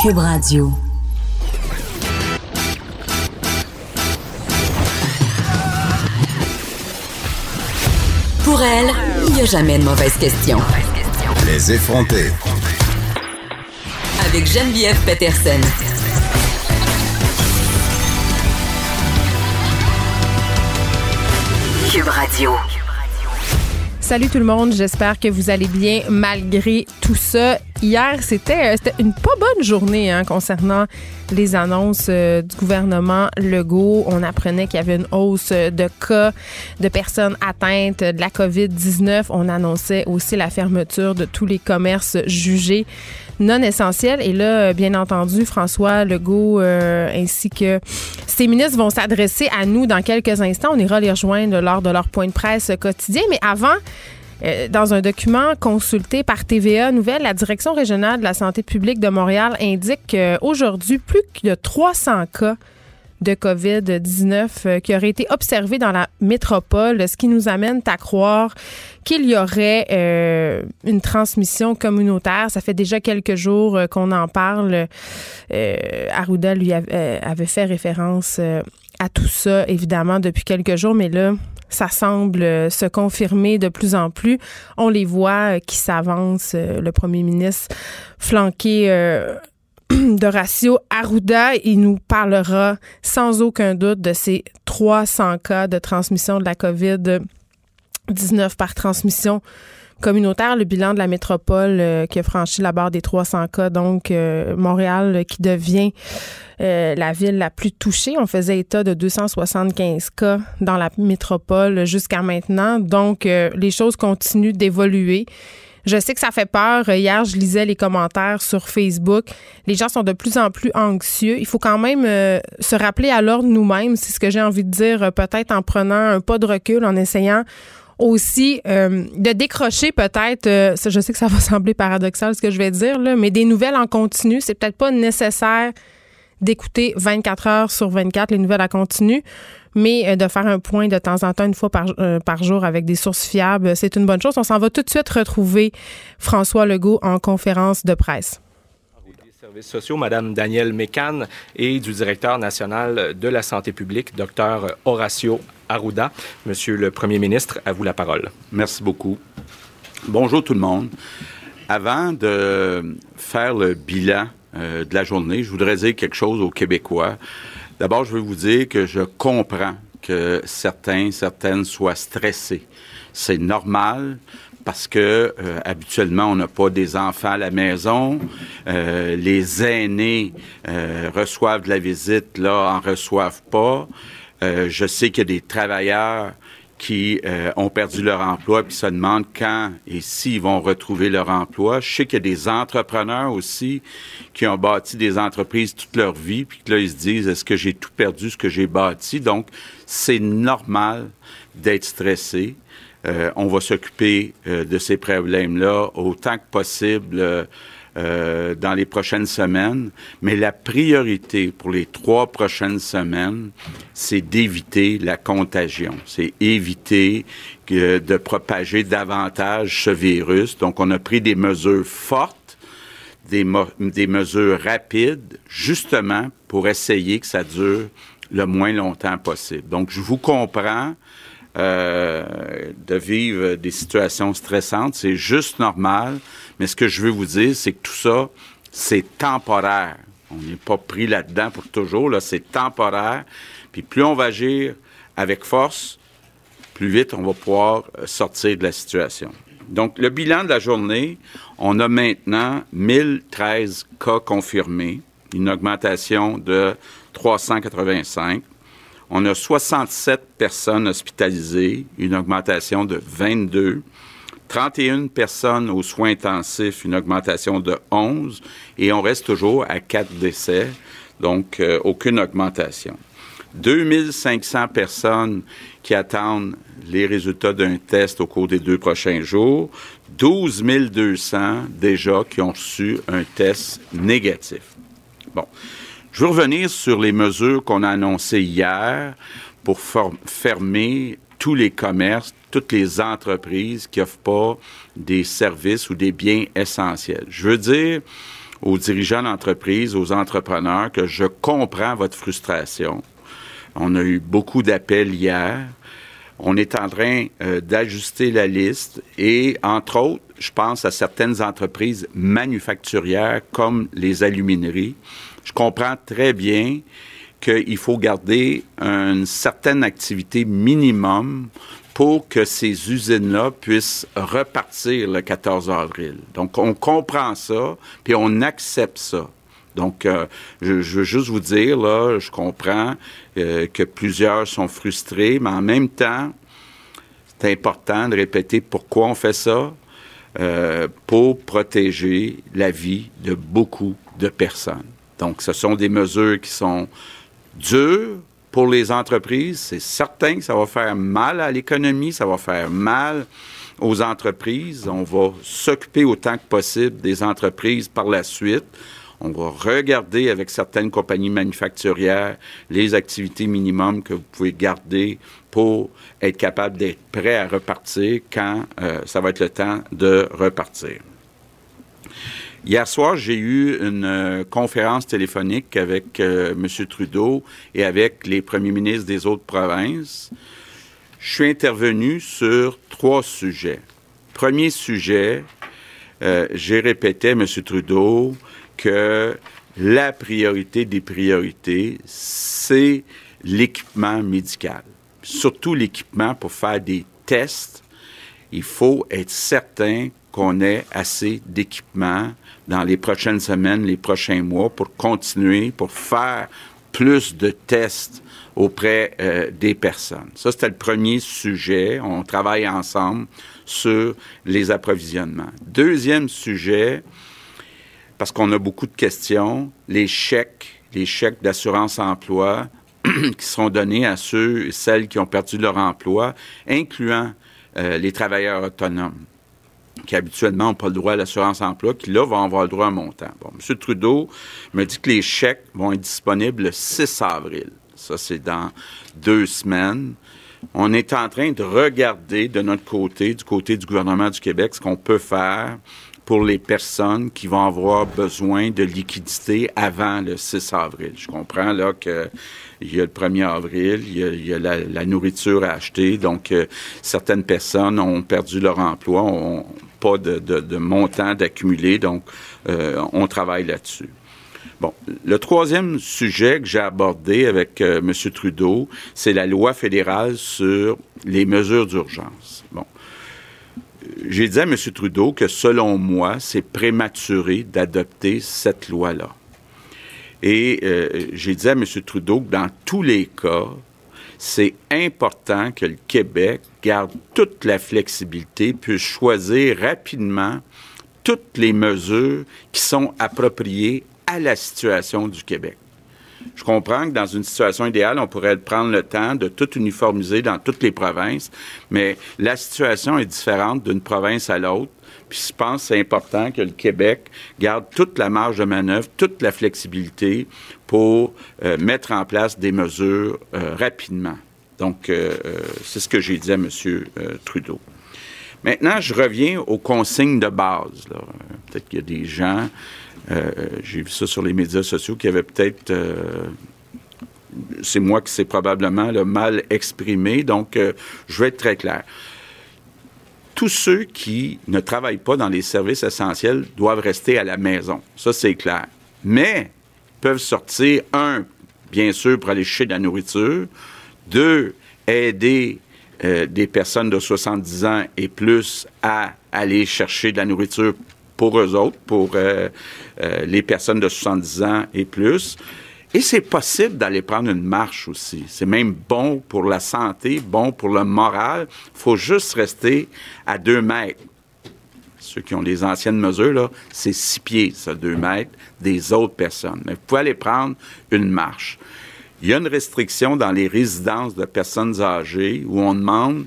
Cube Radio. Pour elle, il n'y a jamais de mauvaise question. Les effronter. Avec Geneviève Peterson. Cube Radio. Salut tout le monde, j'espère que vous allez bien malgré tout ça. Hier, c'était euh, une pas bonne journée hein, concernant les annonces euh, du gouvernement Legault. On apprenait qu'il y avait une hausse de cas de personnes atteintes de la COVID-19. On annonçait aussi la fermeture de tous les commerces jugés non essentiels. Et là, bien entendu, François Legault euh, ainsi que ses ministres vont s'adresser à nous dans quelques instants. On ira les rejoindre lors de leur point de presse quotidien. Mais avant, euh, dans un document consulté par TVA Nouvelle, la Direction régionale de la santé publique de Montréal indique qu'aujourd'hui, plus de 300 cas de COVID-19 euh, qui auraient été observés dans la métropole, ce qui nous amène à croire qu'il y aurait euh, une transmission communautaire. Ça fait déjà quelques jours qu'on en parle. Arruda lui avait fait référence à tout ça, évidemment, depuis quelques jours, mais là, ça semble euh, se confirmer de plus en plus. On les voit euh, qui s'avancent. Euh, le premier ministre flanqué d'Horacio Arruda. Il nous parlera sans aucun doute de ces 300 cas de transmission de la COVID-19 par transmission communautaire, le bilan de la métropole euh, qui a franchi la barre des 300 cas, donc euh, Montréal euh, qui devient la ville la plus touchée. On faisait état de 275 cas dans la métropole jusqu'à maintenant. Donc, les choses continuent d'évoluer. Je sais que ça fait peur. Hier, je lisais les commentaires sur Facebook. Les gens sont de plus en plus anxieux. Il faut quand même se rappeler à l'ordre nous-mêmes. C'est ce que j'ai envie de dire, peut-être en prenant un pas de recul, en essayant aussi euh, de décrocher peut-être, euh, je sais que ça va sembler paradoxal ce que je vais dire, là, mais des nouvelles en continu, c'est peut-être pas nécessaire d'écouter 24 heures sur 24 les nouvelles en continu, mais euh, de faire un point de temps en temps, une fois par, par jour avec des sources fiables, c'est une bonne chose. On s'en va tout de suite retrouver François Legault en conférence de presse services sociaux, Mme Danielle Mécan, et du directeur national de la santé publique, Dr Horacio Arruda. Monsieur le Premier ministre, à vous la parole. Merci beaucoup. Bonjour tout le monde. Avant de faire le bilan euh, de la journée, je voudrais dire quelque chose aux Québécois. D'abord, je veux vous dire que je comprends que certains, certaines soient stressés. C'est normal parce que euh, habituellement on n'a pas des enfants à la maison, euh, les aînés euh, reçoivent de la visite, là en reçoivent pas. je sais qu'il y a des travailleurs qui ont perdu leur emploi puis se demandent quand et s'ils vont retrouver leur emploi. Je sais qu'il y a des entrepreneurs aussi qui ont bâti des entreprises toute leur vie puis que là ils se disent est-ce que j'ai tout perdu ce que j'ai bâti? Donc c'est normal d'être stressé. Euh, on va s'occuper euh, de ces problèmes-là autant que possible euh, dans les prochaines semaines. Mais la priorité pour les trois prochaines semaines, c'est d'éviter la contagion. C'est éviter de propager davantage ce virus. Donc, on a pris des mesures fortes, des, des mesures rapides, justement pour essayer que ça dure le moins longtemps possible. Donc, je vous comprends. Euh, de vivre des situations stressantes. C'est juste normal. Mais ce que je veux vous dire, c'est que tout ça, c'est temporaire. On n'est pas pris là-dedans pour toujours. Là, c'est temporaire. Puis plus on va agir avec force, plus vite on va pouvoir euh, sortir de la situation. Donc, le bilan de la journée, on a maintenant 1013 cas confirmés, une augmentation de 385. On a 67 personnes hospitalisées, une augmentation de 22. 31 personnes aux soins intensifs, une augmentation de 11, et on reste toujours à 4 décès, donc euh, aucune augmentation. 2500 personnes qui attendent les résultats d'un test au cours des deux prochains jours, 12 200 déjà qui ont reçu un test négatif. Bon, je veux revenir sur les mesures qu'on a annoncées hier pour fermer tous les commerces, toutes les entreprises qui n'offrent pas des services ou des biens essentiels. Je veux dire aux dirigeants d'entreprise, aux entrepreneurs, que je comprends votre frustration. On a eu beaucoup d'appels hier. On est en train euh, d'ajuster la liste et, entre autres, je pense à certaines entreprises manufacturières comme les alumineries. Je comprends très bien qu'il faut garder une certaine activité minimum pour que ces usines-là puissent repartir le 14 avril. Donc, on comprend ça, puis on accepte ça. Donc, euh, je, veux juste vous dire, là, je comprends euh, que plusieurs sont frustrés, mais en même temps, c'est important de répéter pourquoi on fait ça, euh, pour protéger la vie de beaucoup de personnes. Donc, ce sont des mesures qui sont dures, pour les entreprises, c'est certain que ça va faire mal à l'économie, ça va faire mal aux entreprises. On va s'occuper autant que possible des entreprises par la suite. On va regarder avec certaines compagnies manufacturières les activités minimum que vous pouvez garder pour être capable d'être prêt à repartir quand euh, ça va être le temps de repartir. Hier soir, j'ai eu une euh, conférence téléphonique avec euh, M. Trudeau et avec les premiers ministres des autres provinces. Je suis intervenu sur trois sujets. Premier sujet, euh, j'ai répété à M. Trudeau que la priorité des priorités, c'est l'équipement médical. Surtout l'équipement pour faire des tests. Il faut être certain qu'on ait assez d'équipement dans les prochaines semaines, les prochains mois pour continuer, pour faire plus de tests auprès euh, des personnes. Ça, c'était le premier sujet. On travaille ensemble sur les approvisionnements. Deuxième sujet, parce qu'on a beaucoup de questions, les chèques, les chèques d'assurance-emploi qui seront donnés à ceux et celles qui ont perdu leur emploi, incluant euh, les travailleurs autonomes qui habituellement n'ont pas le droit à l'assurance emploi, qui là vont avoir le droit à un montant. Bon, M. Trudeau me dit que les chèques vont être disponibles le 6 avril. Ça, c'est dans deux semaines. On est en train de regarder de notre côté, du côté du gouvernement du Québec, ce qu'on peut faire pour les personnes qui vont avoir besoin de liquidité avant le 6 avril. Je comprends là que il y a le 1er avril, il y a, la, nourriture à acheter, donc euh, certaines personnes ont perdu leur emploi, pas de, montant d'accumuler, donc euh, on travaille là-dessus. Bon, le troisième sujet que j'ai abordé avec euh, M. Trudeau, c'est la loi fédérale sur les mesures d'urgence. Bon, j'ai dit à M. Trudeau que selon moi, c'est prématuré d'adopter cette loi-là. Et euh, j'ai dit à M. Trudeau que dans tous les cas, c'est important que le Québec garde toute la flexibilité, puisse choisir rapidement toutes les mesures qui sont appropriées à la situation du Québec. Je comprends que dans une situation idéale, on pourrait prendre le temps de tout uniformiser dans toutes les provinces, mais la situation est différente d'une province à l'autre. Puis je pense que c'est important que le Québec garde toute la marge de manœuvre, toute la flexibilité pour euh, mettre en place des mesures euh, rapidement. Donc, euh, c'est ce que j'ai dit à M. Trudeau. Maintenant, je reviens aux consignes de base. Peut-être qu'il y a des gens, j'ai vu ça sur les médias sociaux, qui avaient peut-être c'est moi qui s'est probablement le mal exprimé, donc je vais être très clair tous ceux qui ne travaillent pas dans les services essentiels doivent rester à la maison. Ça, c'est clair. Mais peuvent sortir, un, bien sûr, pour aller chercher de la nourriture, deux, aider euh, des personnes de 70 ans et plus à aller chercher de la nourriture pour eux autres, pour euh, euh, les personnes de 70 ans et plus. Et c'est possible d'aller prendre une marche aussi. C'est même bon pour la santé, bon pour le moral. Il faut juste rester à deux mètres. ceux qui ont les anciennes mesures, c'est 6 pieds, ça, 2 mètres, des autres personnes. Mais vous pouvez aller prendre une marche. Il y a une restriction dans les résidences de personnes âgées où on demande,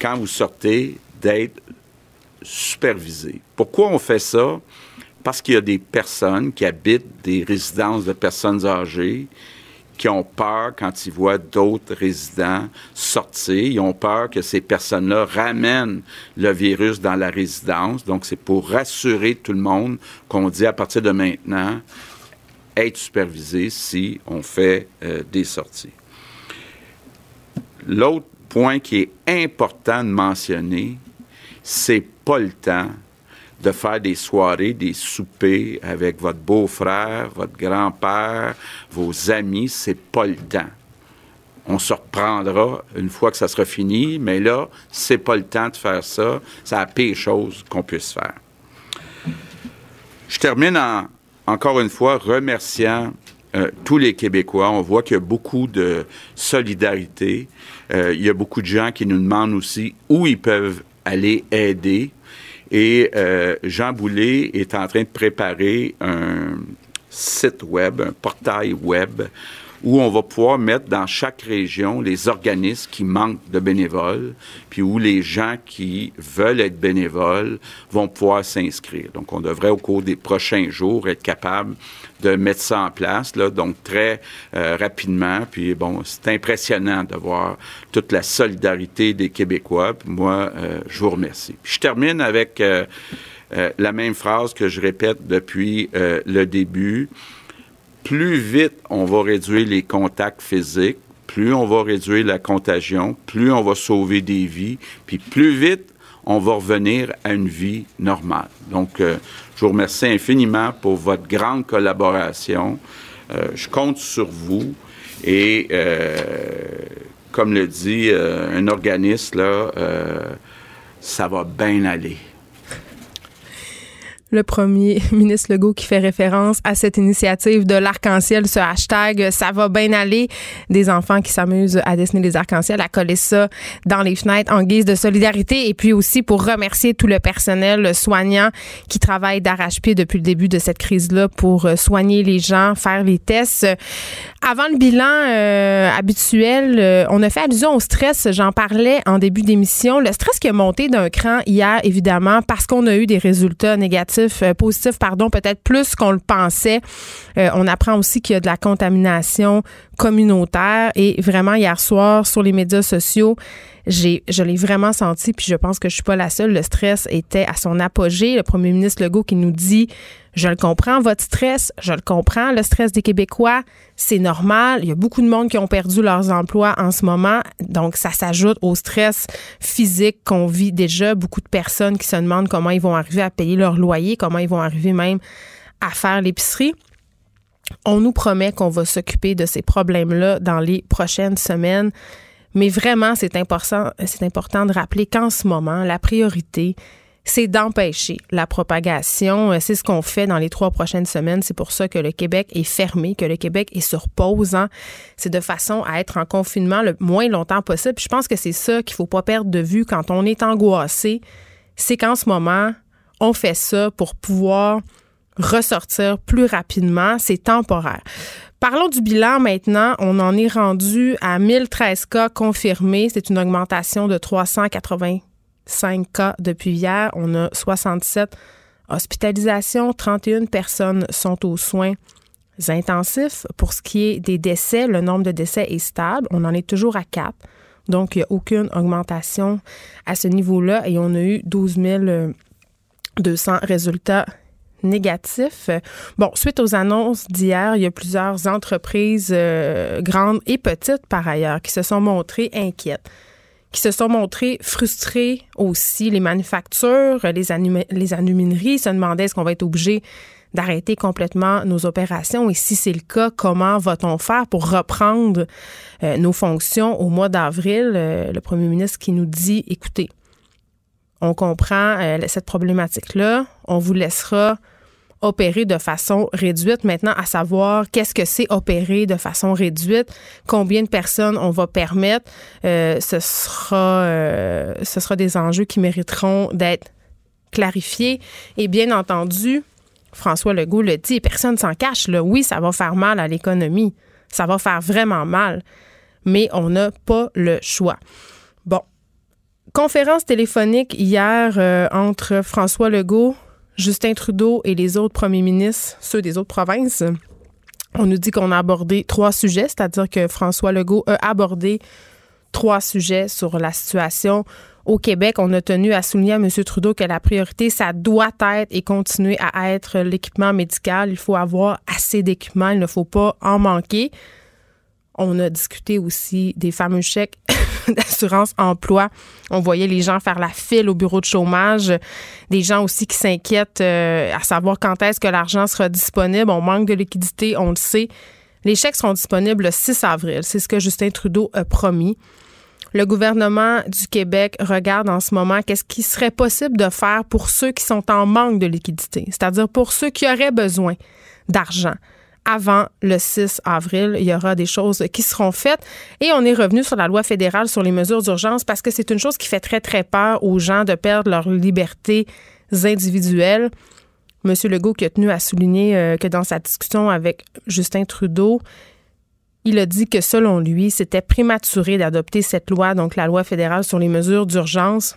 quand vous sortez, d'être supervisé. Pourquoi on fait ça? Parce qu'il y a des personnes qui habitent des résidences de personnes âgées qui ont peur quand ils voient d'autres résidents sortir. Ils ont peur que ces personnes-là ramènent le virus dans la résidence. Donc, c'est pour rassurer tout le monde qu'on dit à partir de maintenant, être supervisé si on fait euh, des sorties. L'autre point qui est important de mentionner, c'est pas le temps de faire des soirées, des soupers avec votre beau-frère, votre grand-père, vos amis, c'est pas le temps. On se reprendra une fois que ça sera fini, mais là, c'est pas le temps de faire ça. C'est la pire chose qu'on puisse faire. Je termine en, encore une fois remerciant euh, tous les Québécois. On voit qu'il y a beaucoup de solidarité. Euh, il y a beaucoup de gens qui nous demandent aussi où ils peuvent aller aider. Et euh, Jean Boulet est en train de préparer un site web, un portail web où on va pouvoir mettre dans chaque région les organismes qui manquent de bénévoles, puis où les gens qui veulent être bénévoles vont pouvoir s'inscrire. Donc, on devrait au cours des prochains jours être capable de mettre ça en place, là, donc très euh, rapidement. Puis bon, c'est impressionnant de voir toute la solidarité des Québécois. Moi, euh, je vous remercie. je termine avec euh, la même phrase que je répète depuis le début plus vite on va réduire les contacts physiques, plus on va réduire la contagion, plus on va sauver des vies, puis plus vite on va revenir à une vie normale. Donc, euh, je vous remercie infiniment pour votre grande collaboration. Euh, je compte sur vous et, euh, comme le dit un organisme, là, ça va bien aller le premier ministre Legault qui fait référence à cette initiative de l'arc-en-ciel, ce hashtag ça va bien aller, des enfants qui s'amusent à dessiner des arcs-en-ciel, à coller ça dans les fenêtres en guise de solidarité et puis aussi pour remercier tout le personnel soignant qui travaille d'arrache-pied depuis le début de cette crise-là pour euh, soigner les gens, faire les tests. Avant le bilan euh, habituel, euh, on a fait allusion au stress, j'en parlais en début d'émission, le stress qui a monté d'un cran hier évidemment parce qu'on a eu des résultats négatifs euh, positif, pardon, peut-être plus qu'on le pensait. Euh, on apprend aussi qu'il y a de la contamination communautaire. Et vraiment hier soir sur les médias sociaux, j'ai je l'ai vraiment senti puis je pense que je suis pas la seule, le stress était à son apogée, le premier ministre Legault qui nous dit je le comprends votre stress, je le comprends le stress des Québécois, c'est normal, il y a beaucoup de monde qui ont perdu leurs emplois en ce moment, donc ça s'ajoute au stress physique qu'on vit déjà, beaucoup de personnes qui se demandent comment ils vont arriver à payer leur loyer, comment ils vont arriver même à faire l'épicerie. On nous promet qu'on va s'occuper de ces problèmes-là dans les prochaines semaines. Mais vraiment, c'est important, c'est important de rappeler qu'en ce moment, la priorité, c'est d'empêcher la propagation. C'est ce qu'on fait dans les trois prochaines semaines. C'est pour ça que le Québec est fermé, que le Québec est sur pause. Hein. C'est de façon à être en confinement le moins longtemps possible. je pense que c'est ça qu'il faut pas perdre de vue quand on est angoissé. C'est qu'en ce moment, on fait ça pour pouvoir ressortir plus rapidement. C'est temporaire. Parlons du bilan maintenant. On en est rendu à 1013 cas confirmés. C'est une augmentation de 385 cas depuis hier. On a 67 hospitalisations. 31 personnes sont aux soins intensifs. Pour ce qui est des décès, le nombre de décès est stable. On en est toujours à 4. Donc, il n'y a aucune augmentation à ce niveau-là. Et on a eu 12 200 résultats négatif. Bon, suite aux annonces d'hier, il y a plusieurs entreprises euh, grandes et petites par ailleurs qui se sont montrées inquiètes qui se sont montrées frustrées aussi. Les manufactures, les, les alumineries se demandaient est-ce qu'on va être obligé d'arrêter complètement nos opérations? Et si c'est le cas, comment va-t-on faire pour reprendre euh, nos fonctions au mois d'avril? Euh, le premier ministre qui nous dit, écoutez, on comprend cette problématique-là, on vous laissera opérer de façon réduite. Maintenant, à savoir qu'est-ce que c'est opérer de façon réduite, combien de personnes on va permettre, euh, ce sera euh, ce sera des enjeux qui mériteront d'être clarifier. Et bien entendu, François Legault le dit, personne s'en cache. Là. Oui, ça va faire mal à l'économie. Ça va faire vraiment mal. Mais on n'a pas le choix. Bon. Conférence téléphonique hier euh, entre François Legault, Justin Trudeau et les autres premiers ministres, ceux des autres provinces. On nous dit qu'on a abordé trois sujets, c'est-à-dire que François Legault a abordé trois sujets sur la situation au Québec. On a tenu à souligner à M. Trudeau que la priorité, ça doit être et continuer à être l'équipement médical. Il faut avoir assez d'équipements, il ne faut pas en manquer. On a discuté aussi des fameux chèques d'assurance emploi. On voyait les gens faire la file au bureau de chômage, des gens aussi qui s'inquiètent euh, à savoir quand est-ce que l'argent sera disponible. On manque de liquidité, on le sait. Les chèques seront disponibles le 6 avril. C'est ce que Justin Trudeau a promis. Le gouvernement du Québec regarde en ce moment qu'est-ce qui serait possible de faire pour ceux qui sont en manque de liquidité, c'est-à-dire pour ceux qui auraient besoin d'argent avant le 6 avril. Il y aura des choses qui seront faites. Et on est revenu sur la loi fédérale sur les mesures d'urgence parce que c'est une chose qui fait très, très peur aux gens de perdre leurs libertés individuelles. Monsieur Legault qui a tenu à souligner euh, que dans sa discussion avec Justin Trudeau, il a dit que selon lui, c'était prématuré d'adopter cette loi, donc la loi fédérale sur les mesures d'urgence,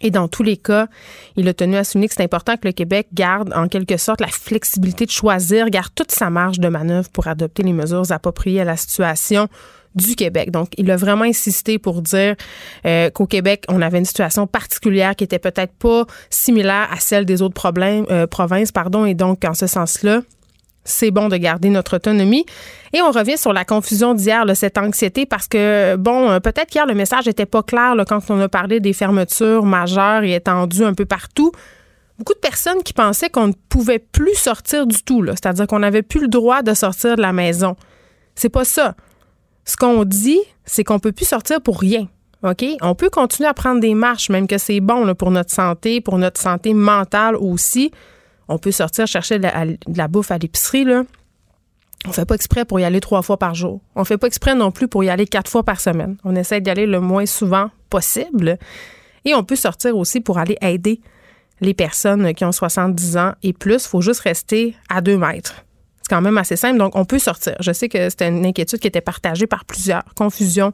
et dans tous les cas, il a tenu à souligner que c'est important que le Québec garde en quelque sorte la flexibilité de choisir, garde toute sa marge de manœuvre pour adopter les mesures appropriées à la situation du Québec. Donc, il a vraiment insisté pour dire euh, qu'au Québec, on avait une situation particulière qui était peut-être pas similaire à celle des autres problèmes, euh, provinces, pardon, et donc en ce sens-là, c'est bon de garder notre autonomie. Et on revient sur la confusion d'hier, cette anxiété, parce que, bon, euh, peut-être qu'hier, le message n'était pas clair quand on a parlé des fermetures majeures et étendues un peu partout. Beaucoup de personnes qui pensaient qu'on ne pouvait plus sortir du tout, c'est-à-dire qu'on n'avait plus le droit de sortir de la maison. C'est pas ça. Ce qu'on dit, c'est qu'on peut plus sortir pour rien. OK? On peut continuer à prendre des marches, même que c'est bon pour notre santé, pour notre santé mentale aussi. On peut sortir chercher de la, bouffe à l'épicerie, là. On fait pas exprès pour y aller trois fois par jour. On fait pas exprès non plus pour y aller quatre fois par semaine. On essaie d'y aller le moins souvent possible. Et on peut sortir aussi pour aller aider les personnes qui ont 70 ans et plus. Il faut juste rester à deux mètres. C'est quand même assez simple. Donc, on peut sortir. Je sais que c'était une inquiétude qui était partagée par plusieurs. Confusion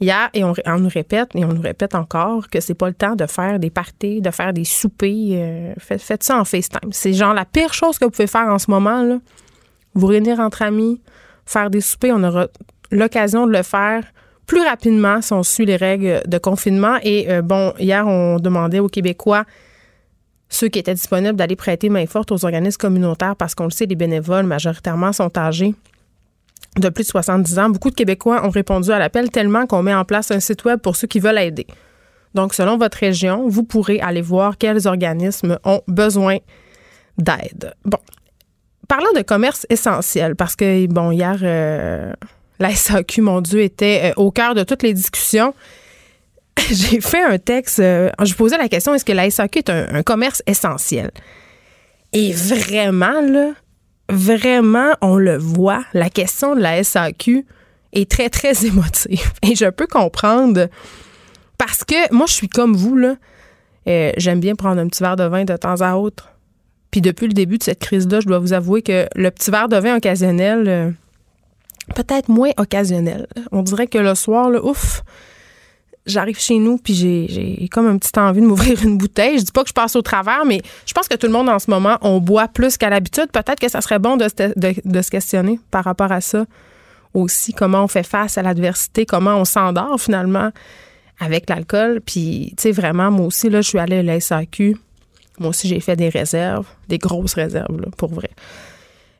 hier et on, nous répète et on nous répète encore que c'est pas le temps de faire des parties, de faire des soupers. Euh, faites, ça en FaceTime. C'est genre la pire chose que vous pouvez faire en ce moment. Là. Vous réunir entre amis, faire des soupers, on aura l'occasion de le faire plus rapidement si on suit les règles de confinement. Et euh, bon, hier, on demandait aux Québécois ceux qui étaient disponibles d'aller prêter main forte aux organismes communautaires parce qu'on le sait, les bénévoles majoritairement sont âgés de plus de 70 ans. Beaucoup de Québécois ont répondu à l'appel tellement qu'on met en place un site web pour ceux qui veulent aider. Donc, selon votre région, vous pourrez aller voir quels organismes ont besoin d'aide. Bon, parlant de commerce essentiel, parce que, bon, hier, euh, la SAQ, mon Dieu, était euh, au cœur de toutes les discussions. J'ai fait un texte, euh, je posais la question, est-ce que la SAQ est un commerce essentiel? Et vraiment, là, vraiment, on le voit, la question de la SAQ est très, très émotive. Et je peux comprendre parce que moi, je suis comme vous, là. Euh, j'aime bien prendre un petit verre de vin de temps à autre. Puis depuis le début de cette crise-là, je dois vous avouer que le petit verre de vin occasionnel, euh, peut-être moins occasionnel. On dirait que le soir, là, ouf, j'arrive chez nous puis j'ai comme un petit envie de m'ouvrir une bouteille. Je dis pas que je passe au travers, mais je pense que tout le monde en ce moment, on boit plus qu'à l'habitude. Peut-être que ça serait bon de, de, se questionner par rapport à ça aussi, comment on fait face à l'adversité, comment on s'endort finalement avec l'alcool? Puis, tu sais, vraiment, moi aussi, là, je suis allée à la SAQ. Moi aussi, j'ai fait des réserves, des grosses réserves, là, pour vrai.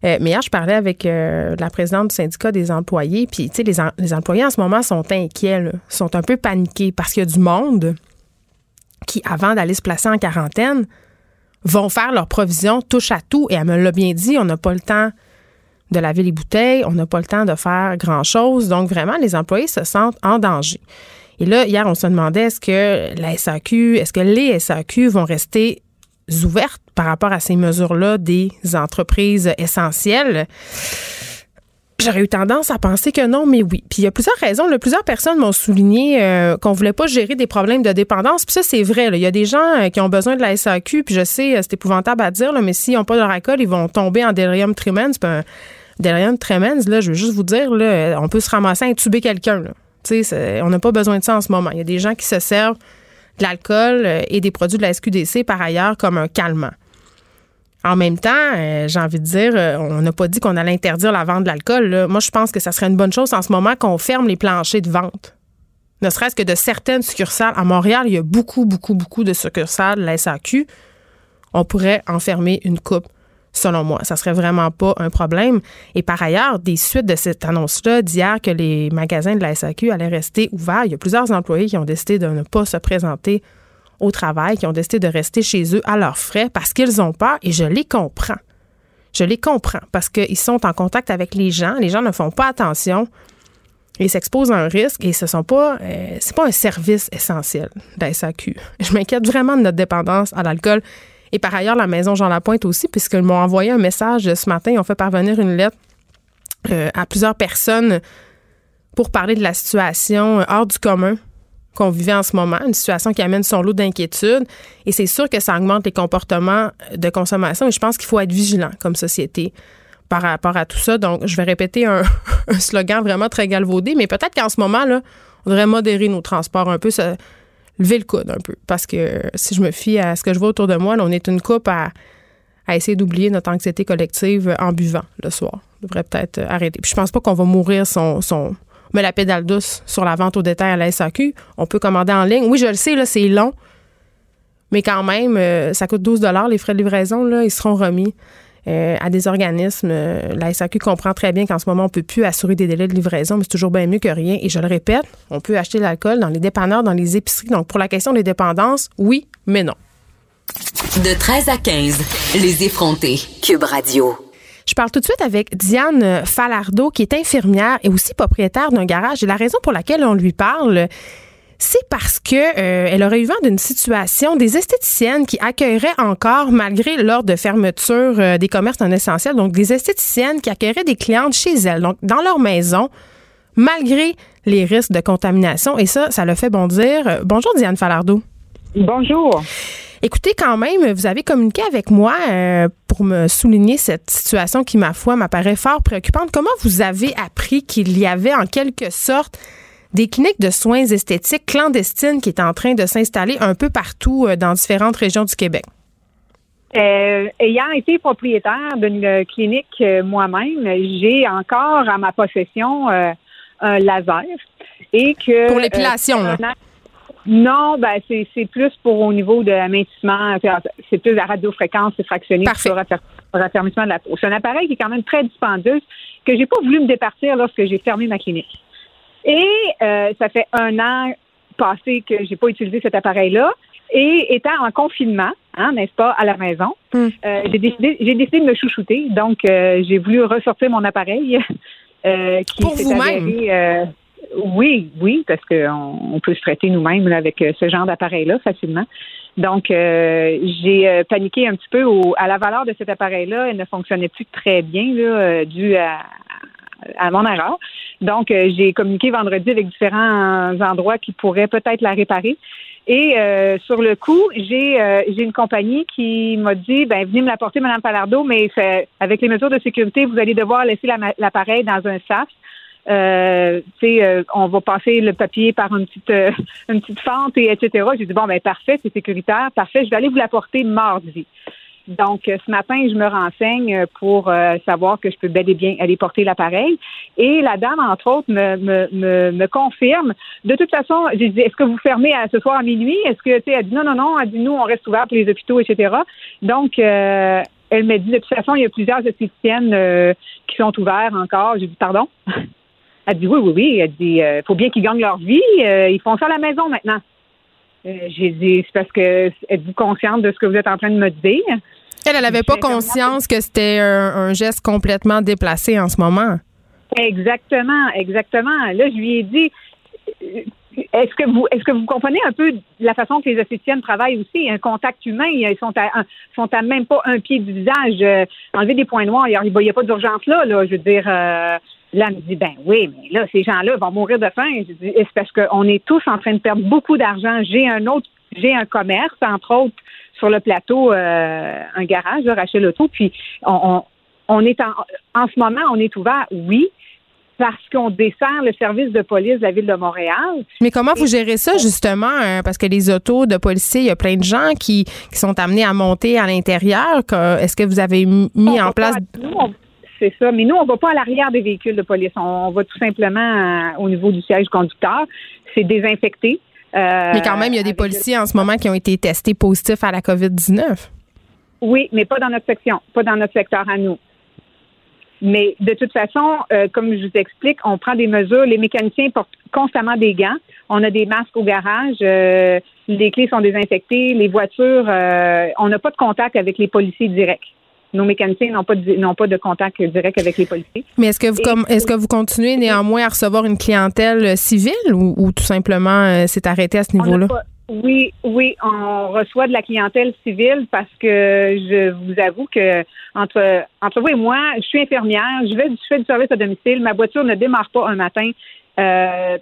Euh, mais hier, je parlais avec euh, la présidente du syndicat des employés. Puis, tu sais, les, employés en ce moment sont inquiets, sont un peu paniqués parce qu'il y a du monde qui, avant d'aller se placer en quarantaine, vont faire leur provision touche à tout. Et elle me l'a bien dit, on n'a pas le temps de laver les bouteilles, on n'a pas le temps de faire grand-chose. Donc, vraiment, les employés se sentent en danger. Et là, hier, on se demandait est-ce que la SAQ, est-ce que les SAQ vont rester ouvertes par rapport à ces mesures-là des entreprises essentielles. J'aurais eu tendance à penser que non, mais oui. Puis il y a plusieurs raisons. plusieurs personnes m'ont souligné euh, qu'on voulait pas gérer des problèmes de dépendance. Puis ça, c'est vrai. Il y a des gens euh, qui ont besoin de la SAQ. Puis je sais, euh, c'est épouvantable à dire, là, mais s'ils n'ont pas de alcool, ils vont tomber en delirium tremens. Puis un delirium tremens, là, je veux juste vous dire, là, on peut se ramasser à intuber quelqu'un. On n'a pas besoin de ça en ce moment. Il y a des gens qui se servent de l'alcool et des produits de la SQDC par ailleurs comme un calmant. En même temps, euh, j'ai envie de dire, euh, on n'a pas dit qu'on allait interdire la vente de l'alcool. Moi, je pense que ça serait une bonne chose en ce moment qu'on ferme les planchers de vente. Ne serait-ce que de certaines succursales. À Montréal, il y a beaucoup, beaucoup, beaucoup de succursales de la SAQ. On pourrait en fermer une coupe, selon moi. Ça serait vraiment pas un problème. Et par ailleurs, des suites de cette annonce-là d'hier que les magasins de la SAQ allaient rester ouverts, il y a plusieurs employés qui ont décidé de ne pas se présenter au travail qui ont décidé de rester chez eux à leurs frais parce qu'ils ont peur et je les comprends. Je les comprends parce qu'ils sont en contact avec les gens. Les gens ne font pas attention et s'exposent à un risque et ce sont pas euh, c'est pas un service essentiel de la SAQ. Je m'inquiète vraiment de notre dépendance à l'alcool et par ailleurs la maison Jean Lapointe aussi puisqu'ils m'ont envoyé un message ce matin, ils ont fait parvenir une lettre euh, à plusieurs personnes pour parler de la situation hors du commun qu'on vivait en ce moment, une situation qui amène son lot d'inquiétude. Et c'est sûr que ça augmente les comportements de consommation. Et je pense qu'il faut être vigilant comme société par rapport à tout ça. Donc, je vais répéter un, slogan vraiment très galvaudé, mais peut-être qu'en ce moment, là, on devrait modérer nos transports un peu, lever le coude un peu. Parce que si je me fie à ce que je vois autour de moi, on est une coupe à, essayer d'oublier notre anxiété collective en buvant le soir. On devrait peut-être arrêter. Puis je pense pas qu'on va mourir son, son mais la pédale douce sur la vente au détail à la SAQ. On peut commander en ligne. Oui, je le sais, là, c'est long. Mais quand même, euh, ça coûte 12 les frais de livraison, là, ils seront remis euh, à des organismes. Euh, la SAQ comprend très bien qu'en ce moment, on ne peut plus assurer des délais de livraison, mais c'est toujours bien mieux que rien. Et je le répète, on peut acheter de l'alcool dans les dépanneurs, dans les épiceries. Donc, pour la question des dépendances, oui, mais non. De 13 à 15, les effrontés. Cube Radio. Je parle tout de suite avec Diane Falardeau, qui est infirmière et aussi propriétaire d'un garage. Et la raison pour laquelle on lui parle, c'est parce que euh, elle aurait eu vent d'une situation des esthéticiennes qui accueilleraient encore, malgré l'ordre de fermeture euh, des commerces non essentiels, donc des esthéticiennes qui accueilleraient des clientes chez elles, donc dans leur maison, malgré les risques de contamination. Et ça, ça le fait bondir. Bonjour Diane Falardeau. Bonjour. Écoutez, quand même, vous avez communiqué avec moi euh, pour me souligner cette situation qui, ma foi, m'apparaît fort préoccupante. Comment vous avez appris qu'il y avait en quelque sorte des cliniques de soins esthétiques clandestines qui étaient en train de s'installer un peu partout euh, dans différentes régions du Québec? Euh, ayant été propriétaire d'une clinique moi-même, j'ai encore à ma possession un laser et que pour l'épilation. là. Non, ben c'est, plus pour au niveau de l'amincissement, c'est plus la radiofréquence, c'est fractionné pour raffermissement de la peau. C'est un appareil qui est quand même très dispendieux que j'ai pas voulu me départir lorsque j'ai fermé ma clinique. Et euh, ça fait un an passé que j'ai pas utilisé cet appareil-là. Et étant en confinement, hein, n'est-ce pas, à la maison, hmm. euh, j'ai décidé j'ai décidé de me chouchouter. Donc euh, j'ai voulu ressortir mon appareil. qui pour vous-même? Oui, oui, parce qu'on on peut se traiter nous-mêmes avec euh, ce genre d'appareil-là facilement. Donc, euh, j'ai euh, paniqué un petit peu à la valeur de cet appareil-là. Elle ne fonctionnait plus très bien, là, dû à, à mon erreur. Donc, j'ai communiqué vendredi avec différents endroits qui pourraient peut-être la réparer. Et sur le coup, j'ai j'ai une compagnie qui m'a dit ben venez me l'apporter, Madame Palardo, mais avec les mesures de sécurité, vous allez devoir laisser l'appareil dans un sas euh, euh, on va passer le papier par une petite euh, une petite fente et etc. J'ai dit bon ben parfait, c'est sécuritaire, parfait, je vais aller vous l'apporter mardi. Donc euh, ce matin, je me renseigne pour savoir que je peux bel et bien aller porter l'appareil. Et la dame, entre autres, me, me, me, confirme. De toute façon, j'ai dit est-ce que vous fermez à, ce soir à minuit? Est-ce que tu sais, elle dit non, non, non, elle dit nous, on reste ouvert pour les hôpitaux, etc. Donc elle m'a dit de toute façon, il y a plusieurs esthéticiennes qui sont ouverts encore. J'ai dit pardon? Elle dit oui, oui, oui. Elle dit il euh, faut bien qu'ils gagnent leur vie. Euh, ils font ça à la maison maintenant. Euh, j'ai dit c'est parce que êtes-vous consciente de ce que vous êtes en train de me dire? Elle, elle n'avait pas conscience que c'était un, geste complètement déplacé en ce moment. Exactement, exactement. Là, je lui ai dit est-ce que vous est-ce que vous comprenez un peu la façon que les esthéticiennes travaillent aussi? Un contact humain ils sont à sont à même pas un pied du visage enlever des points noirs il n'y a, pas d'urgence là là je veux dire Là, elle me dit, ben oui, mais là, ces gens-là vont mourir de faim. Je dis, c'est parce qu'on est tous en train de perdre beaucoup d'argent. J'ai un autre, j'ai un commerce, entre autres, sur le plateau, euh, un garage, là, Rachel Auto, puis on, on, est en, en ce moment, on est ouvert, oui, parce qu'on dessert le service de police de la ville de Montréal. Mais comment vous gérez ça justement hein? Parce que les autos de policiers, il y a plein de gens qui, qui sont amenés à monter à l'intérieur. Est-ce que vous avez mis en place c'est ça. Mais nous, on ne va pas à l'arrière des véhicules de police. On, va tout simplement euh, au niveau du siège conducteur. C'est désinfecté. Euh, mais quand même, il y a des policiers en ce moment qui ont été testés positifs à la COVID-19. Oui, mais pas dans notre section, pas dans notre secteur à nous. Mais de toute façon, euh, comme je vous explique, on prend des mesures. Les mécaniciens portent constamment des gants. On a des masques au garage. les clés sont désinfectées. Les voitures, on n'a pas de contact avec les policiers directs nos mécaniciens n'ont pas de, n'ont pas de contact direct avec les policiers. Mais est-ce que vous est-ce que vous continuez néanmoins à recevoir une clientèle euh, civile ou, tout simplement euh, c'est arrêté à ce niveau-là? Oui, oui, on reçoit de la clientèle civile parce que je vous avoue que entre entre vous et moi, je suis infirmière, je vais je fais du service à domicile, ma voiture ne démarre pas un matin. Euh,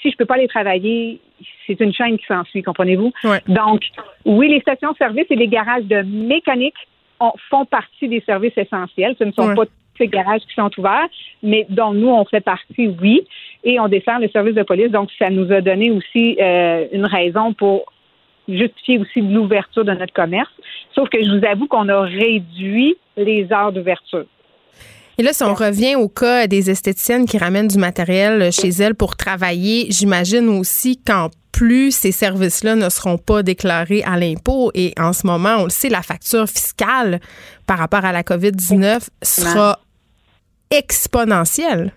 si je peux pas aller travailler, c'est une chaîne qui s'ensuit, comprenez-vous? Donc, oui, les stations-service et les garages de mécanique font partie des services essentiels. Ce ne sont pas tous ces garages qui sont ouverts, mais dont nous, on fait partie, oui, et on dessert le service de police. Donc, ça nous a donné aussi euh, une raison pour justifier aussi l'ouverture de notre commerce. Sauf que je vous avoue qu'on a réduit les heures d'ouverture. Et là, si on revient au cas des esthéticiennes qui ramènent du matériel chez elles pour travailler, j'imagine aussi qu'en plus ces services-là ne seront pas déclarés à l'impôt. Et en ce moment, on le sait, la facture fiscale par rapport à la COVID-19 sera exponentielle.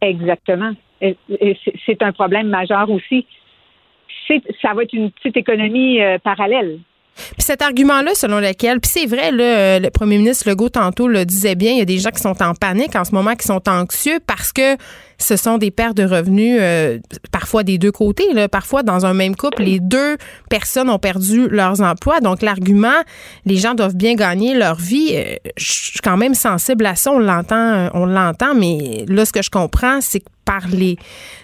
Exactement. C'est un problème majeur aussi. Ça va être une petite économie euh, parallèle. Puis cet argument-là, selon lequel, puis c'est vrai, là, le premier ministre Legault tantôt le disait bien, il y a des gens qui sont en panique en ce moment, qui sont anxieux parce que ce sont des pertes de revenus, euh, parfois des deux côtés. Parfois, dans un même couple, les deux personnes ont perdu leurs emplois. Donc, l'argument, les gens doivent bien gagner leur vie, euh, je suis quand même sensible à ça. On l'entend, euh, on l'entend, mais là, ce que je comprends, c'est que par les,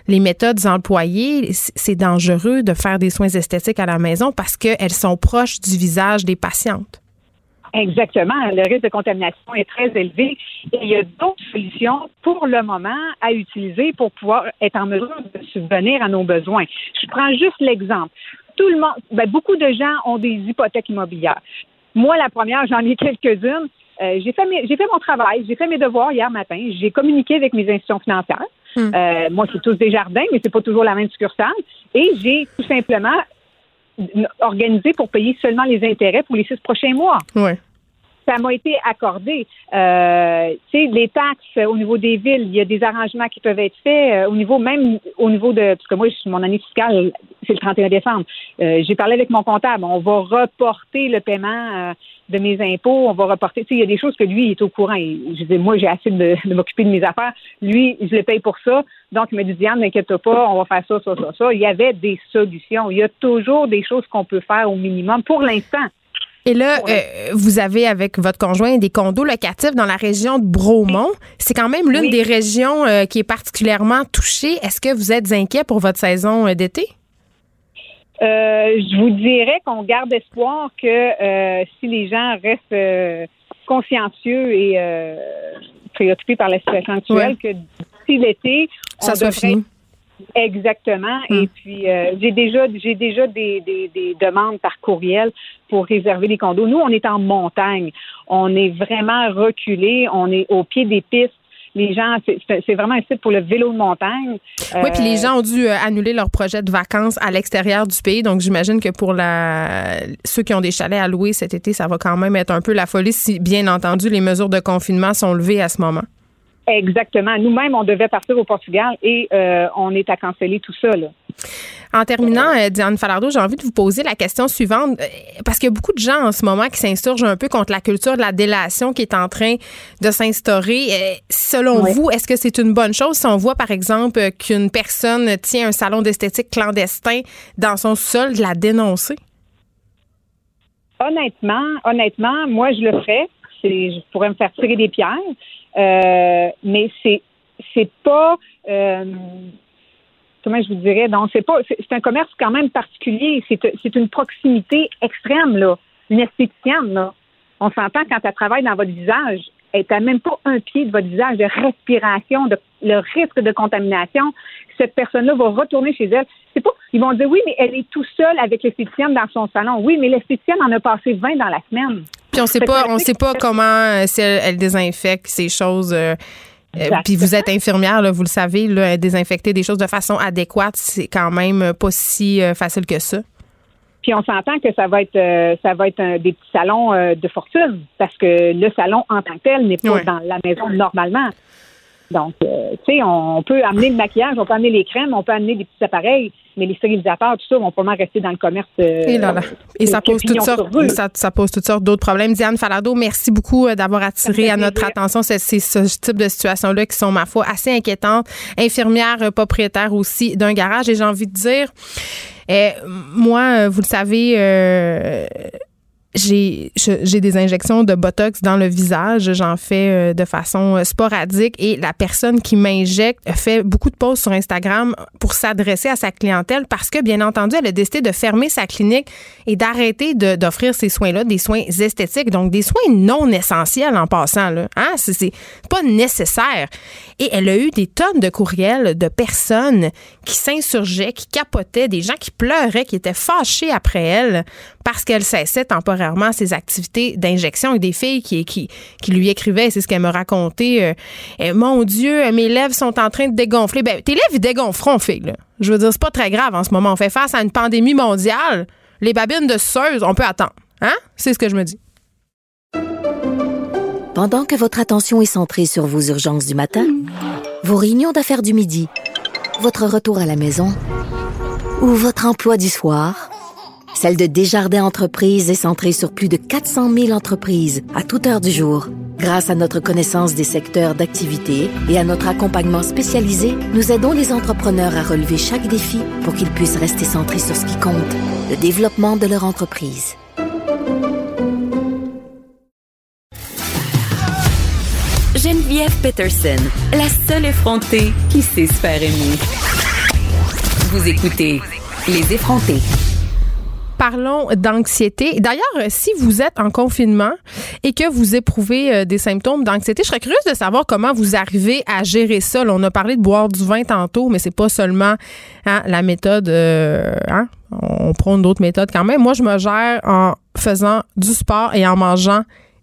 les méthodes employées, c'est dangereux de faire des soins esthétiques à la maison parce qu'elles sont proches du visage des patientes. Exactement. Le risque de contamination est très élevé et il y a d'autres solutions pour le moment à utiliser pour pouvoir être en mesure de subvenir à nos besoins. Je prends juste l'exemple. Tout le monde, ben, beaucoup de gens ont des hypothèques immobilières. Moi, la première, j'en ai quelques-unes. Euh, j'ai fait j'ai fait mon travail, j'ai fait mes devoirs hier matin, j'ai communiqué avec mes institutions financières. Hmm. Euh, moi, c'est tous des jardins, mais c'est pas toujours la même succursale. Et j'ai tout simplement organisé pour payer seulement les intérêts pour les six prochains mois. Ouais ça m'a été accordé. Euh, tu sais, les taxes au niveau des villes, il y a des arrangements qui peuvent être faits euh, au niveau même au niveau de parce que moi, mon année fiscale, c'est le 31 décembre. Euh, j'ai parlé avec mon comptable. On va reporter le paiement de mes impôts. On va reporter. Tu sais, il y a des choses que lui il est au courant. je dis, moi, j'ai assez de, de m'occuper de mes affaires. Lui, je le paye pour ça. Donc, il m'a dit, Diane, n'inquiète pas, on va faire ça, ça, ça, ça. Il y avait des solutions. Il y a toujours des choses qu'on peut faire au minimum pour l'instant. Et là, euh, vous avez avec votre conjoint des condos locatifs dans la région de Bromont. C'est quand même l'une des régions euh, qui est particulièrement touchée. Est-ce que vous êtes inquiet pour votre saison euh, d'été? Je vous dirais qu'on garde espoir que si les gens restent consciencieux et préoccupés par la situation actuelle, que d'ici l'été, ça soit fini. Exactement. Et hmm. puis euh, j'ai déjà j'ai déjà des, demandes par courriel pour réserver les condos. Nous, on est en montagne. On est vraiment reculé. On est au pied des pistes. Les gens, c'est vraiment un site pour le vélo de montagne. Oui, puis les euh, gens ont dû euh, annuler leur projet de vacances à l'extérieur du pays. Donc, j'imagine que pour la ceux qui ont des chalets à louer cet été, ça va quand même être un peu la folie si, bien entendu, les mesures de confinement sont levées à ce moment. Exactement. Nous-mêmes, on devait partir au Portugal et euh, on est à canceller tout ça. Là. En terminant, euh, Diane Falardeau, j'ai envie de vous poser la question suivante, euh, parce qu'il y a beaucoup de gens en ce moment qui s'insurgent un peu contre la culture de la délation qui est en train de s'instaurer. Selon vous, est-ce que c'est une bonne chose si on voit, par exemple, qu'une personne tient un salon d'esthétique clandestin dans son sol, de la dénoncer? Honnêtement, honnêtement, moi, je le ferais. c'est, je pourrais me faire tirer des pierres, euh, mais c'est, c'est pas, euh, comment je vous dirais, donc c'est pas, c'est, un commerce quand même particulier. C'est, une proximité extrême là, une esthéticienne là. On s'entend quand elle travaille dans votre visage, elle n'a même pas un pied de votre visage de respiration, de, le risque de contamination. Cette personne-là va retourner chez elle. C'est pas, ils vont dire oui, mais elle est tout seule avec l'esthéticienne dans son salon. Oui, mais l'esthéticienne en a passé 20 dans la semaine. Puis on sait pas, on sait pas comment euh, si elle, elle désinfecte ces choses. euh, euh, puis vous êtes infirmière, là, vous le savez, là, désinfecter des choses de façon adéquate, c'est quand même pas si facile que ça. Puis on s'entend que ça va être euh, ça va être un- des petits salons euh, de fortune parce que le salon en tant que tel n'est pas dans la maison normalement. Donc, euh, tu sais, on, peut amener le maquillage, on peut amener les crèmes, on peut amener des petits appareils, mais les stérilisateurs, tout ça, vont probablement rester dans le commerce. euh, Et là là. Et ça pose toutes sortes, ça, ça pose toutes sortes d'autres problèmes. Diane Falardeau, merci beaucoup euh, d'avoir attiré à notre attention c'est c'est ce type de situation-là qui sont, ma foi, assez inquiétantes. Infirmière euh, propriétaire aussi d'un garage. Et j'ai envie de dire, euh, moi, euh, vous le savez, euh, j'ai des injections de botox dans le visage, j'en fais euh, de façon euh, sporadique et la personne qui m'injecte fait beaucoup de posts sur Instagram pour s'adresser à sa clientèle parce que bien entendu, elle a décidé de fermer sa clinique et d'arrêter d'offrir ces soins-là, des soins esthétiques, donc des soins non essentiels en passant là. Hein, c'est pas nécessaire. Et elle a eu des tonnes de courriels de personnes qui s'insurgeaient, qui capotaient, des gens qui pleuraient, qui étaient fâchés après elle parce qu'elle cessait temporairement ses activités d'injection et des filles qui, qui, lui écrivaient, c'est ce qu'elle me racontait. euh, Euh, mon Dieu, mes lèvres sont en train de dégonfler. Ben, tes lèvres, dégonfleront, fille. Là. Je veux dire, c'est pas très grave en ce moment. On fait face à une pandémie mondiale. Les babines de suceuse, on peut attendre. Hein? C'est ce que je me dis. Pendant que votre attention est centrée sur vos urgences du matin, vos réunions d'affaires du midi, votre retour à la maison ou votre emploi du soir, celle de Desjardins Entreprises est centrée sur plus de 400 000 entreprises à toute heure du jour. Grâce à notre connaissance des secteurs d'activité et à notre accompagnement spécialisé, nous aidons les entrepreneurs à relever chaque défi pour qu'ils puissent rester centrés sur ce qui compte, le développement de leur entreprise. Geneviève Peterson, la seule effrontée qui sait se faire aimer. Vous écoutez Les effrontés. Parlons d'anxiété. D'ailleurs, si vous êtes en confinement et que vous éprouvez euh, des symptômes d'anxiété, je serais curieuse de savoir comment vous arrivez à gérer ça. On a parlé de boire du vin tantôt, mais c'est pas seulement hein, la méthode. euh, hein, on prône d'autres méthodes quand même. Moi, je me gère en faisant du sport et en mangeant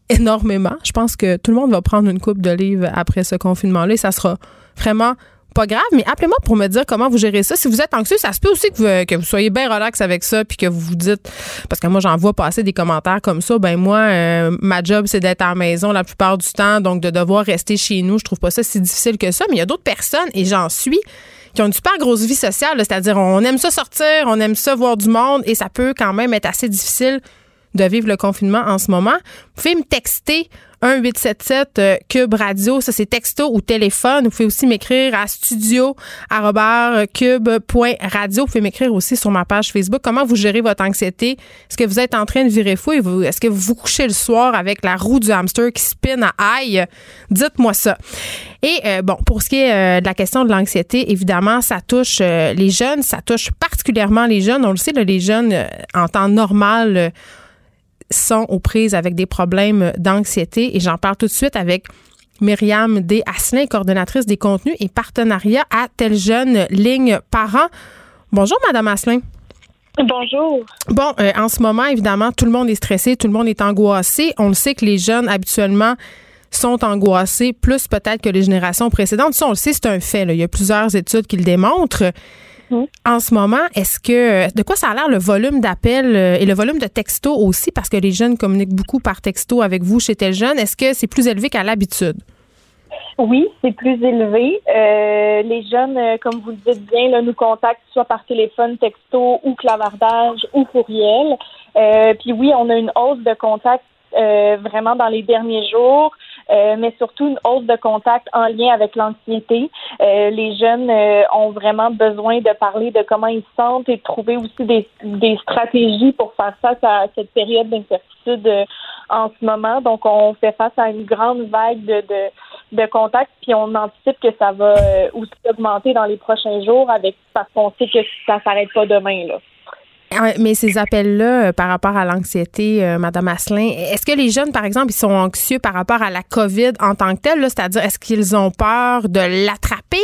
énormément. Je pense que tout le monde va prendre une coupe de après ce confinement-là ça sera vraiment pas grave, mais appelez-moi pour me dire comment vous gérez ça. Si vous êtes anxieux, ça se peut aussi que vous, que vous soyez bien relax avec ça, puis que vous vous dites, parce que moi j'en vois passer des commentaires comme ça, ben moi, euh, ma job c'est d'être à maison la plupart du temps, donc de devoir rester chez nous, je trouve pas ça si difficile que ça, mais il y a d'autres personnes, et j'en suis, qui ont une super grosse vie sociale, c'est-à-dire on aime ça sortir, on aime ça voir du monde, et ça peut quand même être assez difficile de vivre le confinement en ce moment. Vous pouvez me texter 1877 euh, Cube Radio, ça c'est texto ou téléphone. Vous pouvez aussi m'écrire à studio cube.radio. Vous pouvez m'écrire aussi sur ma page Facebook. Comment vous gérez votre anxiété? Est-ce que vous êtes en train de virer fou? Est-ce que vous vous couchez le soir avec la roue du hamster qui spinne à aille? Dites-moi ça. Et euh, bon, pour ce qui est euh, de la question de l'anxiété, évidemment, ça touche euh, les jeunes, ça touche particulièrement les jeunes. On le sait, là, les jeunes, euh, en temps normal, euh, sont aux prises avec des problèmes d'anxiété. Et j'en parle tout de suite avec Myriam D. Asselin, coordonnatrice des contenus et partenariats à Tel Jeune Ligne Parents. Bonjour, Madame Asselin. Bonjour. Bon, euh, en ce moment, évidemment, tout le monde est stressé, tout le monde est angoissé. On le sait que les jeunes, habituellement, sont angoissés, plus peut-être que les générations précédentes. Ça, on le sait, c'est un fait. là. Il y a plusieurs études qui le démontrent. En ce moment, est-ce que de quoi ça a l'air le volume d'appels euh, et le volume de textos aussi, parce que les jeunes communiquent beaucoup par texto avec vous chez tel jeune, est-ce que c'est plus élevé qu'à l'habitude? Oui, c'est plus élevé. Euh, les jeunes, euh, comme vous le dites bien, là, nous contactent soit par téléphone, texto ou clavardage ou courriel. Euh, puis oui, on a une hausse de contacts euh, vraiment dans les derniers jours. Euh, mais surtout une hausse de contact en lien avec l'anxiété. Euh, les jeunes euh, ont vraiment besoin de parler de comment ils se sentent et de trouver aussi des, des stratégies pour faire face à cette période d'incertitude en ce moment. Donc, on fait face à une grande vague de, de, de contacts, puis on anticipe que ça va aussi augmenter dans les prochains jours avec parce qu'on sait que ça s'arrête pas demain. Là. Mais ces appels-là euh, par rapport à l'anxiété, euh, Madame Asselin, est-ce que les jeunes, par exemple, ils sont anxieux par rapport à la COVID en tant que telle? C'est-à-dire, est-ce qu'ils ont peur de l'attraper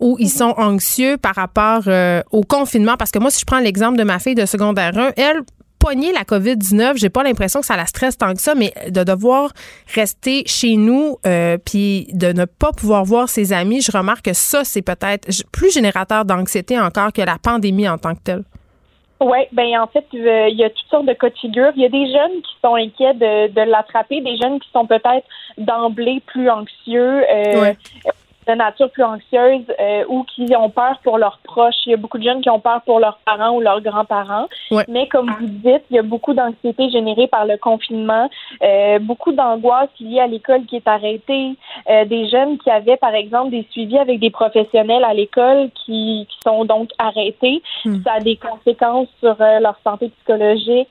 ou ils sont anxieux par rapport euh, au confinement? Parce que moi, si je prends l'exemple de ma fille de secondaire 1, elle, poigner la COVID-19, j'ai pas l'impression que ça la stresse tant que ça, mais de devoir rester chez nous puis de ne pas pouvoir voir ses amis, je remarque que ça, c'est peut-être plus générateur d'anxiété encore que la pandémie en tant que telle. Oui, ben en fait, euh, il y a toutes sortes de cas de figure. Il y a des jeunes qui sont inquiets de, de l'attraper, des jeunes qui sont peut-être d'emblée plus anxieux. Euh, de nature plus anxieuse euh, ou qui ont peur pour leurs proches. Il y a beaucoup de jeunes qui ont peur pour leurs parents ou leurs grands-parents. Mais comme vous dites, il y a beaucoup d'anxiété générée par le confinement, euh, beaucoup d'angoisse liée à l'école qui est arrêtée, euh, des jeunes qui avaient par exemple des suivis avec des professionnels à l'école qui, qui sont donc arrêtés. Hmm. Ça a des conséquences sur leur santé psychologique.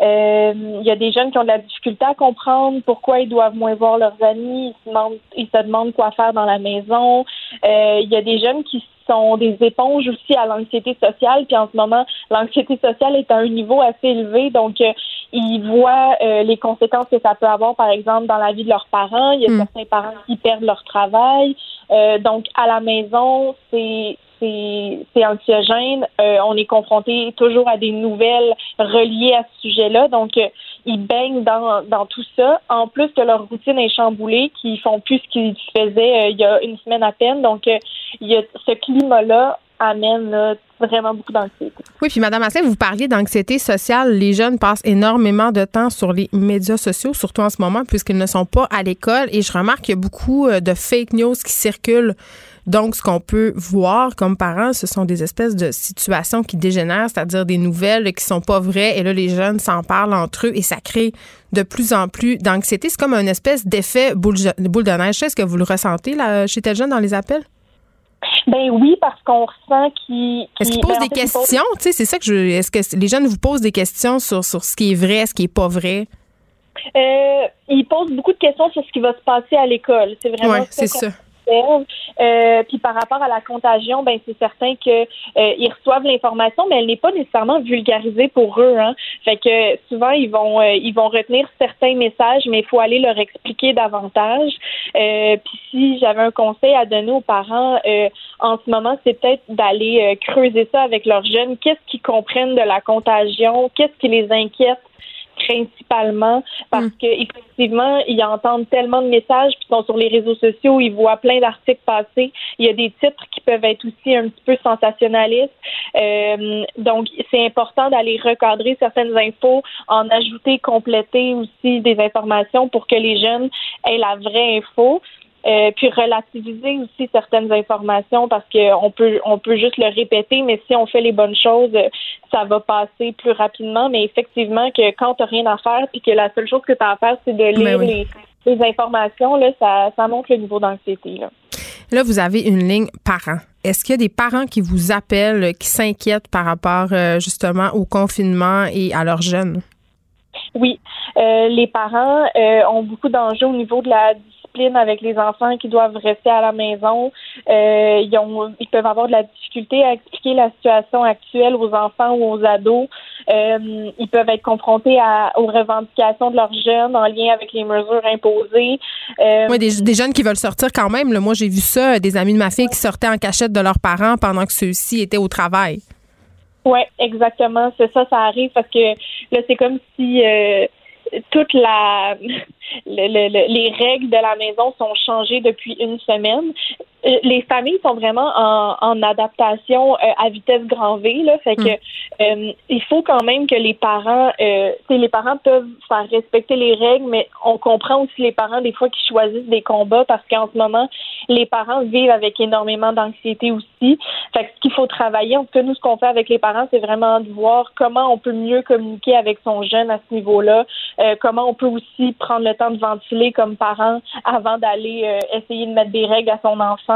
Euh, il y a des jeunes qui ont de la difficulté à comprendre pourquoi ils doivent moins voir leurs amis. Ils se demandent, ils se demandent quoi faire dans la maison. Euh, il y a des jeunes qui sont des éponges aussi à l'anxiété sociale. Puis en ce moment, l'anxiété sociale est à un niveau assez élevé. Donc, euh, ils voient les conséquences que ça peut avoir, par exemple, dans la vie de leurs parents. Il y a hmm. certains parents qui perdent leur travail. donc, à la maison, c'est c'est anxiogène. Euh, on est confronté toujours à des nouvelles reliées à ce sujet-là. Donc, euh, ils baignent dans, dans tout ça. En plus que leur routine est chamboulée, qu'ils font plus ce qu'ils faisaient euh, il y a une semaine à peine. Donc, il y a ce climat-là amène vraiment beaucoup d'anxiété. Oui, puis Madame Asselin, vous parliez d'anxiété sociale. Les jeunes passent énormément de temps sur les médias sociaux, surtout en ce moment, puisqu'ils ne sont pas à l'école. Et je remarque qu'il y a beaucoup de fake news qui circulent donc, ce qu'on peut voir comme parents, ce sont des espèces de situations qui dégénèrent, c'est-à-dire des nouvelles qui sont pas vraies. Et là, les jeunes s'en parlent entre eux et ça crée de plus en plus d'anxiété. C'est comme une espèce d'effet boule, de neige. Est-ce que vous le ressentez là, chez tel jeune dans les appels? Ben oui, parce qu'on ressent qu'ils. Est-ce qu'ils posent ben, des questions? Tu sais, c'est ça que je. Est-ce que les jeunes vous posent des questions sur, sur ce qui est vrai, ce qui est pas vrai? Euh, ils posent beaucoup de questions sur ce qui va se passer à l'école. C'est vraiment ouais, c'est Euh, puis par rapport à la contagion, ben c'est certain que euh, ils reçoivent l'information, mais elle n'est pas nécessairement vulgarisée pour eux. Hein. Fait que souvent ils vont euh, ils vont retenir certains messages, mais il faut aller leur expliquer davantage. puis si j'avais un conseil à donner aux parents en ce moment, c'est peut-être d'aller creuser ça avec leurs jeunes. Qu'est-ce qu'ils comprennent de la contagion? Qu'est-ce qui les inquiète? Principalement parce mm. que effectivement ils entendent tellement de messages puis sont sur les réseaux sociaux ils voient plein d'articles passer. Il y a des titres qui peuvent être aussi un petit peu sensationnalistes. Euh, donc c'est important d'aller recadrer certaines infos en ajouter compléter aussi des informations pour que les jeunes aient la vraie info euh, puis relativiser aussi certaines informations parce qu'on peut on peut juste le répéter, mais si on fait les bonnes choses, ça va passer plus rapidement. Mais effectivement que quand tu n'as rien à faire puis que la seule chose que tu as à faire, c'est de lire ben les, informations, là, ça, ça monte le niveau d'anxiété. Là. là, vous avez une ligne parents. Est-ce qu'il y a des parents qui vous appellent, qui s'inquiètent par rapport euh, justement au confinement et à leurs jeunes? Oui, euh, les parents ont beaucoup d'enjeux au niveau de la avec les enfants qui doivent rester à la maison. Euh, ils, ont, ils peuvent avoir de la difficulté à expliquer la situation actuelle aux enfants ou aux ados. Euh, ils peuvent être confrontés à, aux revendications de leurs jeunes en lien avec les mesures imposées. Euh, oui, des, jeunes qui veulent sortir quand même. Moi, j'ai vu ça, des amis de ma fille qui sortaient en cachette de leurs parents pendant que ceux-ci étaient au travail. Oui, exactement. C'est ça, ça arrive parce que là, c'est comme si toute la les règles de la maison sont changées depuis une semaine. Euh, les familles sont vraiment en, adaptation euh, à vitesse grand V. Là, fait que euh, il faut quand même que les parents, les parents peuvent faire respecter les règles, mais on comprend aussi les parents des fois qui choisissent des combats parce qu'en ce moment les parents vivent avec énormément d'anxiété aussi. Fait que ce qu'il faut travailler, en tout cas, nous, ce qu'on fait avec les parents, c'est vraiment de voir comment on peut mieux communiquer avec son jeune à ce niveau-là, euh, comment on peut aussi prendre le temps de ventiler comme parent avant d'aller euh, essayer de mettre des règles à son enfant.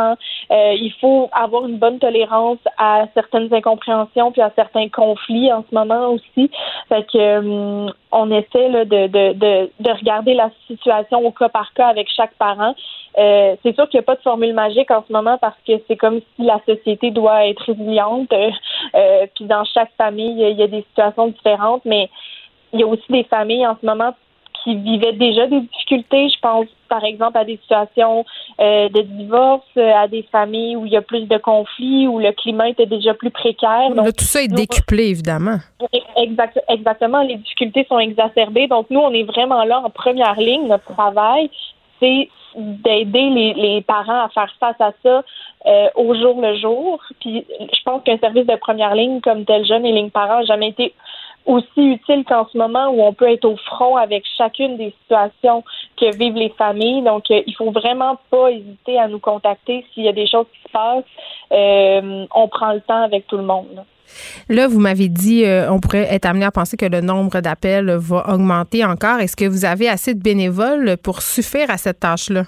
Euh, il faut avoir une bonne tolérance à certaines incompréhensions puis à certains conflits en ce moment aussi. Fait que on essaie de, de, de, de, regarder la situation au cas par cas avec chaque parent. Euh, c'est sûr qu'il n'y a pas de formule magique en ce moment parce que c'est comme si la société doit être résiliente. Euh, puis dans chaque famille, il y a des situations différentes, mais il y a aussi des familles en ce moment qui vivaient déjà des difficultés. Je pense, par exemple, à des situations euh, de divorce, à des familles où il y a plus de conflits, où le climat était déjà plus précaire. Donc, tout ça est décuplé, évidemment. Exact, exactement. Les difficultés sont exacerbées. Donc, nous, on est vraiment là en première ligne. Notre travail, c'est d'aider les, les, parents à faire face à ça euh, au jour le jour. Puis, je pense qu'un service de première ligne comme tel jeune et ligne parent n'a jamais été aussi utile qu'en ce moment où on peut être au front avec chacune des situations que vivent les familles. Donc, euh, il faut vraiment pas hésiter à nous contacter s'il y a des choses qui se passent. Euh, on prend le temps avec tout le monde. Là, vous m'avez dit, euh, on pourrait être amené à penser que le nombre d'appels va augmenter encore. Est-ce que vous avez assez de bénévoles pour suffire à cette tâche-là?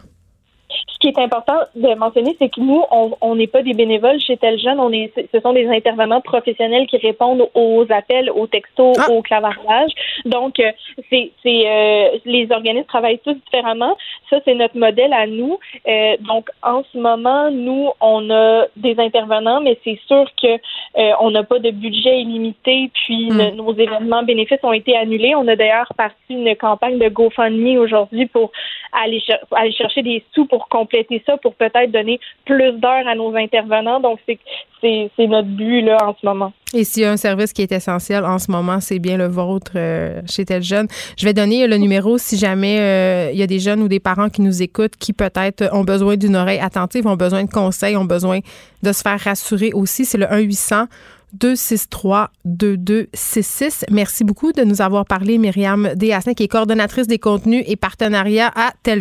Qui est important de mentionner, c'est que nous, on n'est pas des bénévoles chez Tel Jeune, on est, ce sont des intervenants professionnels qui répondent aux appels, aux textos, ah. au clavardage. Donc, euh, c'est, euh, les organismes travaillent tous différemment. Ça, c'est notre modèle à nous. Euh, donc, en ce moment, nous, on a des intervenants, mais c'est sûr que on n'a pas de budget illimité. Puis, hmm. nos événements bénéfices ont été annulés. On a d'ailleurs parti une campagne de GoFundMe aujourd'hui pour aller, aller chercher des sous pour compléter ça, pour peut-être donner plus d'heures à nos intervenants. Donc, c'est notre but là en ce moment. Et s'il y a un service qui est essentiel en ce moment, c'est bien le vôtre euh, chez tel. Je vais donner le numéro si jamais euh, il y a des jeunes ou des parents qui nous écoutent qui peut-être ont besoin d'une oreille attentive, ont besoin de conseils, ont besoin de se faire rassurer aussi. C'est le 1 800 263 2266. Merci beaucoup de nous avoir parlé, Myriam Desassin, qui est coordonnatrice des contenus et partenariats à Tel.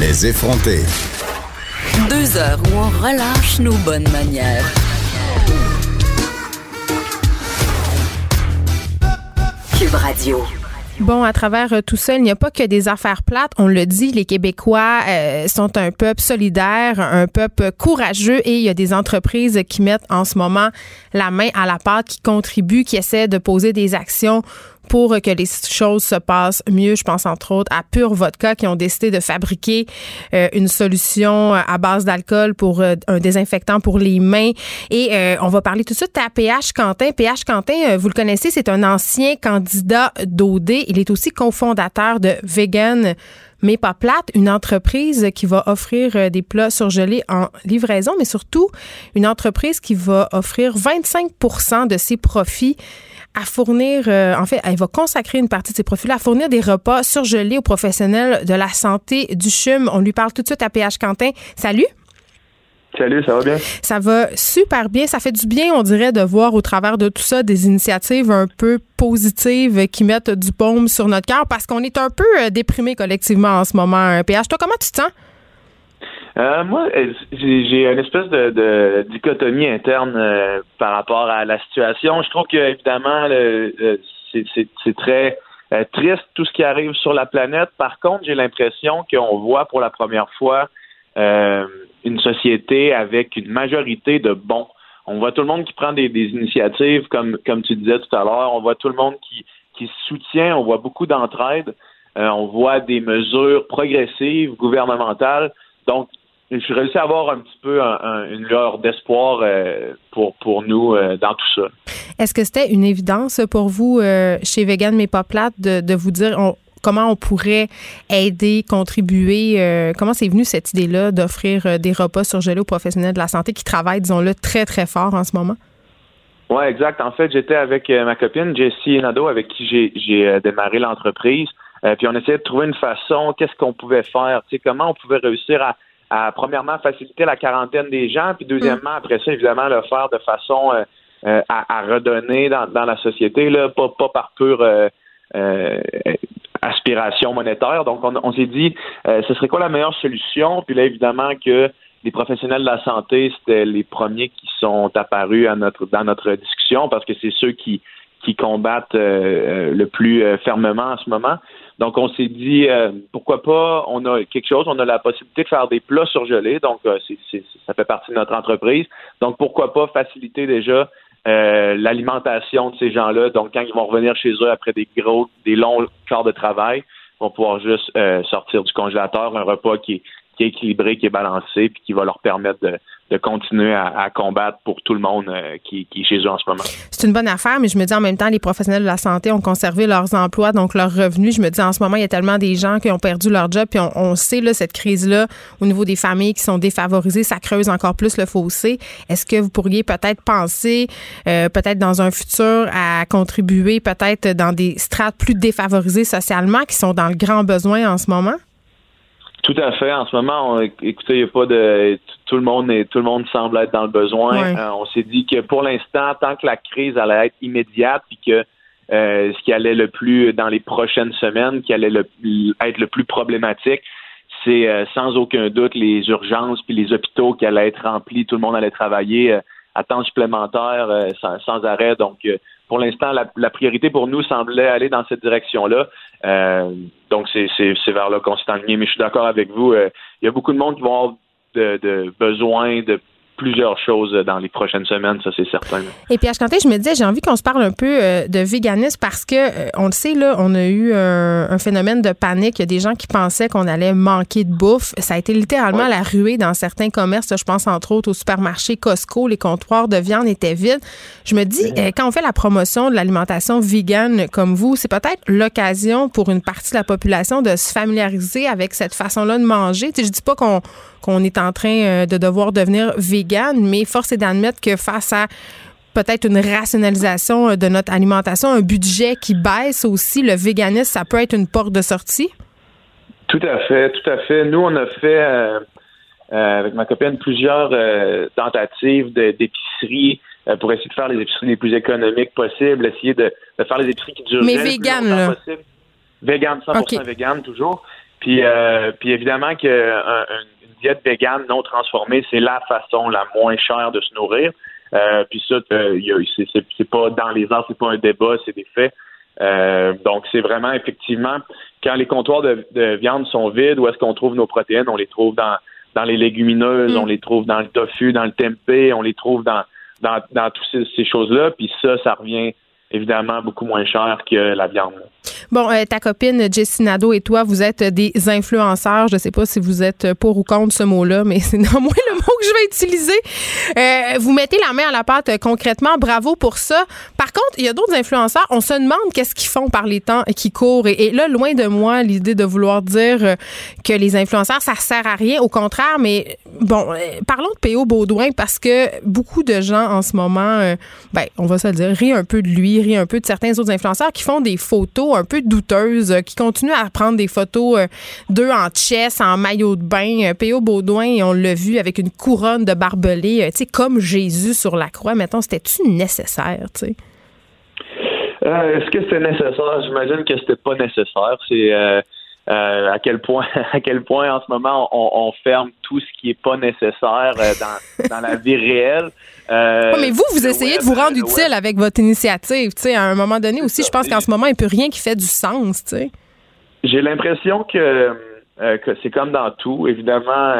Les effronter. Deux heures où on relâche nos bonnes manières. Cube Radio. Bon, à travers euh, tout ça, il n'y a pas que des affaires plates. On le dit, les Québécois euh, sont un peuple solidaire, un peuple courageux et il y a des entreprises qui mettent en ce moment la main à la pâte, qui contribuent, qui essaient de poser des actions pour que les choses se passent mieux. Je pense entre autres à Pure Vodka qui ont décidé de fabriquer euh, une solution à base d'alcool pour euh, un désinfectant pour les mains. Et euh, on va parler tout de suite à PH Quentin. PH Quentin, vous le connaissez, c'est un ancien candidat d'OD. Il est aussi cofondateur de Vegan mais pas plate, une entreprise qui va offrir des plats surgelés en livraison, mais surtout une entreprise qui va offrir 25% de ses profits à fournir, euh, en fait, elle va consacrer une partie de ses profits à fournir des repas surgelés aux professionnels de la santé du CHUM. On lui parle tout de suite à PH Quentin. Salut! Salut, ça va bien? Ça va super bien. Ça fait du bien, on dirait, de voir au travers de tout ça des initiatives un peu positives qui mettent du baume sur notre cœur parce qu'on est un peu euh, déprimé collectivement en ce moment. PH, toi, comment tu te sens? Euh, moi, euh, j'ai une espèce de, dichotomie interne euh, par rapport à la situation. Je trouve que évidemment, c'est très triste tout ce qui arrive sur la planète. Par contre, j'ai l'impression qu'on voit pour la première fois une société avec une majorité de bons. On voit tout le monde qui prend des, initiatives, comme, comme tu disais tout à l'heure. On voit tout le monde qui, qui soutient. On voit beaucoup d'entraide. on voit des mesures progressives, gouvernementales. Donc, je réussi à avoir un petit peu une lueur d'espoir pour, pour nous dans tout ça. Est-ce que c'était une évidence pour vous chez Vegan mais pas plate de, de vous dire comment on pourrait aider, contribuer? comment c'est venu cette idée-là d'offrir des repas surgelés aux professionnels de la santé qui travaillent, disons-le, très, très fort en ce moment? Oui, exact. En fait, j'étais avec euh, ma copine Jessie Nado, avec qui j'ai euh, démarré l'entreprise. Euh, puis on essayait de trouver une façon, qu'est-ce qu'on pouvait faire, comment on pouvait réussir à, à, premièrement, faciliter la quarantaine des gens, puis deuxièmement, après ça, évidemment, le faire de façon à, à, redonner dans, dans, la société, là, pas, pas par pure aspiration monétaire. Donc, on, on s'est dit, ce serait quoi la meilleure solution? Puis là, évidemment que les professionnels de la santé, c'était les premiers qui sont apparus à notre, dans notre discussion parce que c'est ceux qui, qui combattent euh, euh, le plus euh, fermement en ce moment. Donc, on s'est dit, pourquoi pas, on a quelque chose, on a la possibilité de faire des plats surgelés, donc c'est, ça fait partie de notre entreprise. Donc, pourquoi pas faciliter déjà l'alimentation de ces gens-là. Donc, quand ils vont revenir chez eux après des gros, des longs quarts de travail, vont pouvoir juste sortir du congélateur un repas qui est qui est équilibré, qui est balancé, puis qui va leur permettre de, continuer à, combattre pour tout le monde euh, qui, qui, est chez eux en ce moment. C'est une bonne affaire, mais je me dis en même temps, les professionnels de la santé ont conservé leurs emplois, donc leurs revenus. Je me dis en ce moment, il y a tellement des gens qui ont perdu leur job, puis on, sait là, cette crise-là au niveau des familles qui sont défavorisées, ça creuse encore plus le fossé. Est-ce que vous pourriez peut-être penser, euh, peut-être dans un futur, à contribuer peut-être dans des strates plus défavorisées socialement qui sont dans le grand besoin en ce moment? Tout à fait. En ce moment, on, écoutez, il a pas de tout le monde est, tout le monde semble être dans le besoin. Euh, on s'est dit que pour l'instant, tant que la crise allait être immédiate, puis que euh, ce qui allait le plus dans les prochaines semaines, qui allait être le plus problématique, c'est euh, sans aucun doute les urgences puis les hôpitaux qui allaient être remplis, tout le monde allait travailler à temps supplémentaire sans, sans, arrêt. Donc pour l'instant, la, priorité pour nous semblait aller dans cette direction-là. Euh, donc, c'est vers là qu'on s'est enligné. Mais je suis d'accord avec vous. Euh, il y a beaucoup de monde qui vont avoir de, de besoin de plusieurs choses dans les prochaines semaines, ça c'est certain. Et puis à Chanté, je me disais, j'ai envie qu'on se parle un peu euh, de véganisme parce que euh, on le sait là, on a eu un, phénomène de panique. Il y a des gens qui pensaient qu'on allait manquer de bouffe. Ça a été littéralement la ruée dans certains commerces. Je pense entre autres au supermarché Costco, les comptoirs de viande étaient vides. Je me dis, euh, quand on fait la promotion de l'alimentation végane comme vous, c'est peut-être l'occasion pour une partie de la population de se familiariser avec cette façon-là de manger. Tu sais, je dis pas qu'on qu'on est en train de devoir devenir vegan, mais force est d'admettre que face à peut-être une rationalisation euh, de notre alimentation, un budget qui baisse aussi, le véganisme, ça peut être une porte de sortie? Tout à fait, tout à fait. Nous, on a fait euh, avec ma copine plusieurs tentatives d'épicerie pour essayer de faire les épiceries les plus économiques possibles, essayer de, faire les épiceries qui durent Mais vegan, là. possible. Vegan, 100% vegan, toujours. Puis, puis évidemment que diète végane non transformée, c'est la façon la moins chère de se nourrir. Euh, puis ça, euh, c'est pas dans les arts, c'est pas un débat, c'est des faits. Euh, donc, c'est vraiment effectivement quand les comptoirs de, viande sont vides, où est-ce qu'on trouve nos protéines? On les trouve dans dans les légumineuses, mm. on les trouve dans le tofu, dans le tempeh, on les trouve dans dans, dans toutes ces, ces choses-là. Puis ça, ça revient évidemment beaucoup moins cher que la viande. Bon, euh, ta copine Jessie Nadeau et toi, vous êtes des influenceurs. Je ne sais pas si vous êtes pour ou contre ce mot-là, mais c'est néanmoins le mot que je vais utiliser. Euh, vous mettez la main à la pâte euh, concrètement. Bravo pour ça. Par contre, il y a d'autres influenceurs. On se demande qu'est-ce qu'ils font par les temps qui courent. Et, là, loin de moi, l'idée de vouloir dire que les influenceurs, ça sert à rien. Au contraire, mais bon, parlons de P.O. Baudouin parce que beaucoup de gens en ce moment, ben, on va se le dire, rient un peu de lui, rient un peu de certains autres influenceurs qui font des photos un peu douteuses, qui continuent à prendre des photos d'eux en chess, en maillot de bain. P.O. Baudouin, on l'a vu avec une couronne de barbelés, tu sais, comme Jésus sur la croix. Mettons, c'était-tu nécessaire, tu sais? Euh, est-ce que c'était nécessaire? J'imagine que c'était pas nécessaire. C'est euh, euh, à quel point à quel point en ce moment on, ferme tout ce qui est pas nécessaire dans, dans la vie réelle. mais vous, vous essayez de vous rendre utile avec votre initiative. Tu sais, à un moment donné aussi, je pense qu'en ce moment, il n'y a plus rien qui fait du sens. Tu sais. J'ai l'impression que, que c'est comme dans tout. Évidemment,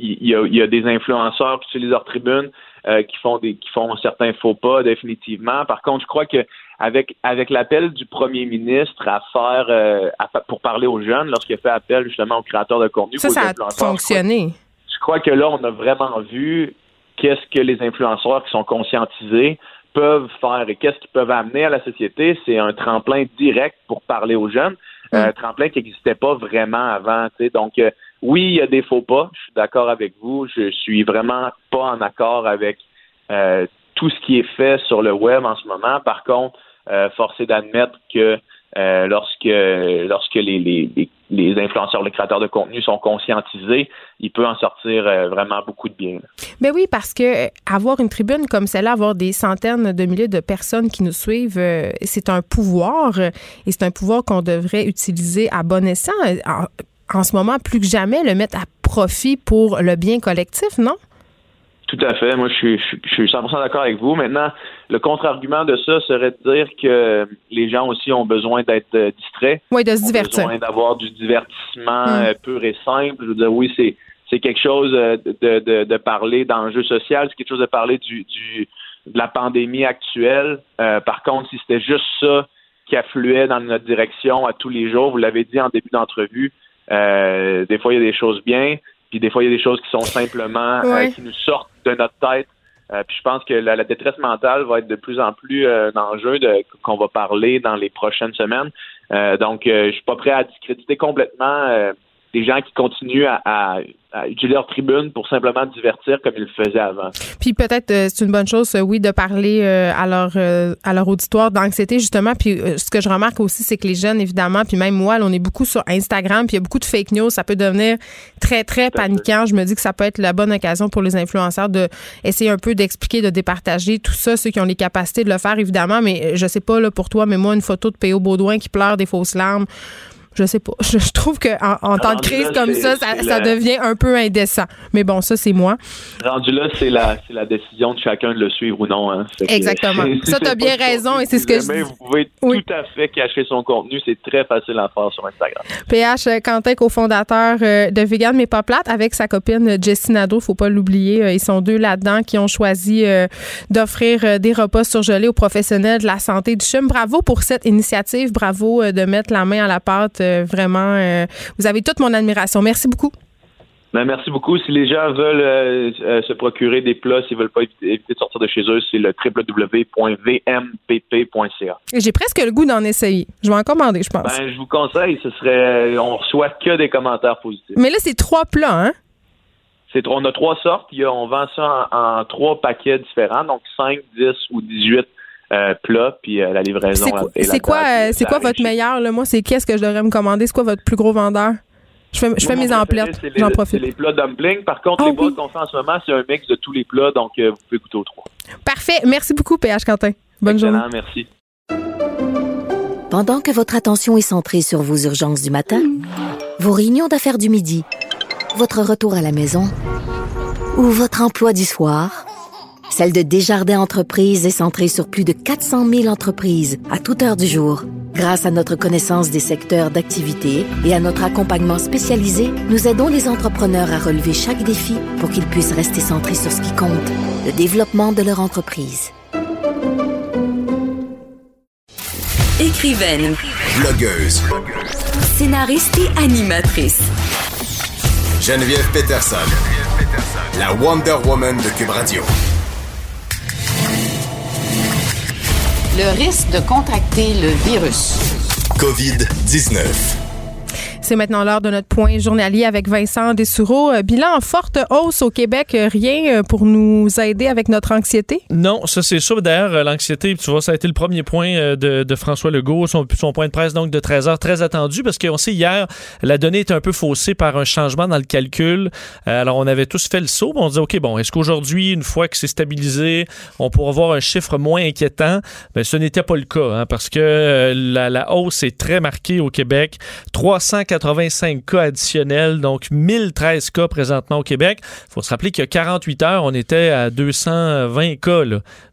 il y, a, des influenceurs qui utilisent leur tribune euh, qui font des qui font certains faux pas définitivement. Par contre, je crois que avec avec l'appel du premier ministre à faire euh, pour parler aux jeunes lorsqu'il a fait appel justement aux créateurs de contenu, ça, ça a fonctionné. crois que là, on a vraiment vu qu'est-ce que les influenceurs qui sont conscientisés peuvent faire et qu'est-ce qu'ils peuvent amener à la société. C'est un tremplin direct pour parler aux jeunes, mm. un tremplin qui n'existait pas vraiment avant. Donc, euh, oui, il y a des faux pas. Je suis d'accord avec vous. Je suis vraiment pas en accord avec euh, tout ce qui est fait sur le web en ce moment. Par contre, euh, force est d'admettre que euh, lorsque lorsque les, les, les, influenceurs, les créateurs de contenu sont conscientisés, il peut en sortir euh, vraiment beaucoup de bien. Ben oui, parce que avoir une tribune comme celle-là, avoir des centaines de milliers de personnes qui nous suivent, euh, c'est un pouvoir et c'est un pouvoir qu'on devrait utiliser à bon escient. En, ce moment, plus que jamais, le mettre à profit pour le bien collectif, non? Tout à fait. Moi, je suis, je, suis 100% d'accord avec vous. Maintenant, le contre-argument de ça serait de dire que les gens aussi ont besoin d'être euh, distraits. Oui, de se divertir. Ont besoin d'avoir du divertissement hmm. euh, pur et simple. Je veux dire, oui, c'est c'est quelque chose euh, de, de, de parler d'enjeux social, c'est quelque chose de parler du, du de la pandémie actuelle. par contre, si c'était juste ça qui affluait dans notre direction à tous les jours, vous l'avez dit en début d'entrevue, des fois il y a des choses bien, puis des fois il y a des choses qui sont simplement qui nous sortent de notre tête. Euh, puis je pense que la, détresse mentale va être de plus en plus euh, un enjeu qu'on va parler dans les prochaines semaines. Euh, donc, je suis pas prêt à discréditer complètement des gens qui continuent à, utiliser leur tribune pour simplement divertir comme ils le faisaient avant. Puis peut-être euh, c'est une bonne chose, euh, oui, de parler euh, à leur à leur auditoire d'anxiété justement. Puis ce que je remarque aussi, c'est que les jeunes, évidemment, puis même moi, on est beaucoup sur Instagram, puis il y a beaucoup de fake news. Ça peut devenir très très paniquant. Je me dis que ça peut être la bonne occasion pour les influenceurs de essayer un peu d'expliquer, de départager tout ça, ceux qui ont les capacités de le faire, évidemment. Mais je sais pas là pour toi, mais moi une photo de P.O. Baudouin qui pleure des fausses larmes je sais pas. Je, trouve qu'en en, temps de crise comme ça, ça, devient un peu indécent. Mais bon, ça, c'est moi. Rendu là, c'est la, la décision de chacun de le suivre ou non. Hein. Exactement. ça, tu as bien raison et c'est ce que je dis. Vous pouvez tout à fait cacher son contenu. C'est très facile à faire sur Instagram. PH euh, Quentin, cofondateur euh, de Vegan Mais Pas Plate, avec sa copine Jessie Nadeau, faut pas l'oublier. Euh, ils sont deux là-dedans qui ont choisi d'offrir des repas surgelés aux professionnels de la santé du CHUM. Bravo pour cette initiative. Bravo de mettre la main à la pâte euh, vraiment, euh, vous avez toute mon admiration. Merci beaucoup. Ben, merci beaucoup. Si les gens veulent euh, se procurer des plats, s'ils veulent pas éviter, de sortir de chez eux, c'est le www.vmpp.ca. J'ai presque le goût d'en essayer. Je vais en commander, je pense. Ben, je vous conseille, ce serait, on reçoit que des commentaires positifs. Mais là, c'est trois plats, hein? C'est, on a trois sortes. on vend ça en, en, trois paquets différents, donc 5, 10 ou 18 euh, plat, puis euh, la livraison. C'est quoi, euh, c'est quoi votre meilleur? Là? Moi, c'est qu'est-ce que je devrais me commander? C'est quoi votre plus gros vendeur? Je fais, je fais mes emplettes, j'en profite. Les plats dumplings. Par contre, ah les oui. qu'on fait en ce moment, c'est un mix de tous les plats, donc vous pouvez goûter aux trois. Parfait. Merci beaucoup, PH Quentin. Bonne Excellent, journée. merci. Pendant que votre attention est centrée sur vos urgences du matin, vos réunions d'affaires du midi, votre retour à la maison ou votre emploi du soir, celle de Desjardins Entreprises est centrée sur plus de 400 000 entreprises à toute heure du jour. Grâce à notre connaissance des secteurs d'activité et à notre accompagnement spécialisé, nous aidons les entrepreneurs à relever chaque défi pour qu'ils puissent rester centrés sur ce qui compte, le développement de leur entreprise. Écrivaine, blogueuse, scénariste et animatrice. Geneviève Peterson, la Wonder Woman de Cube Radio. Le risque de contracter le virus. COVID-19. C'est maintenant l'heure de notre point journalier avec Vincent Dessoureau. Euh, bilan en forte hausse au Québec. Euh, rien euh, pour nous aider avec notre anxiété? Non, ça c'est sûr. D'ailleurs, l'anxiété, tu vois, ça a été le premier point de, François Legault, son, son, point de presse donc de 13 heures, très attendu parce qu'on sait hier, la donnée est un peu faussée par un changement dans le calcul. alors, on avait tous fait le saut. On disait, OK, bon, est-ce qu'aujourd'hui, une fois que c'est stabilisé, on pourra voir un chiffre moins inquiétant? Mais ce n'était pas le cas hein, parce que la, la hausse est très marquée au Québec. 380 85 cas additionnels, donc 1013 cas présentement au Québec. Il faut se rappeler qu'il y a 48 heures, on était à 220 cas.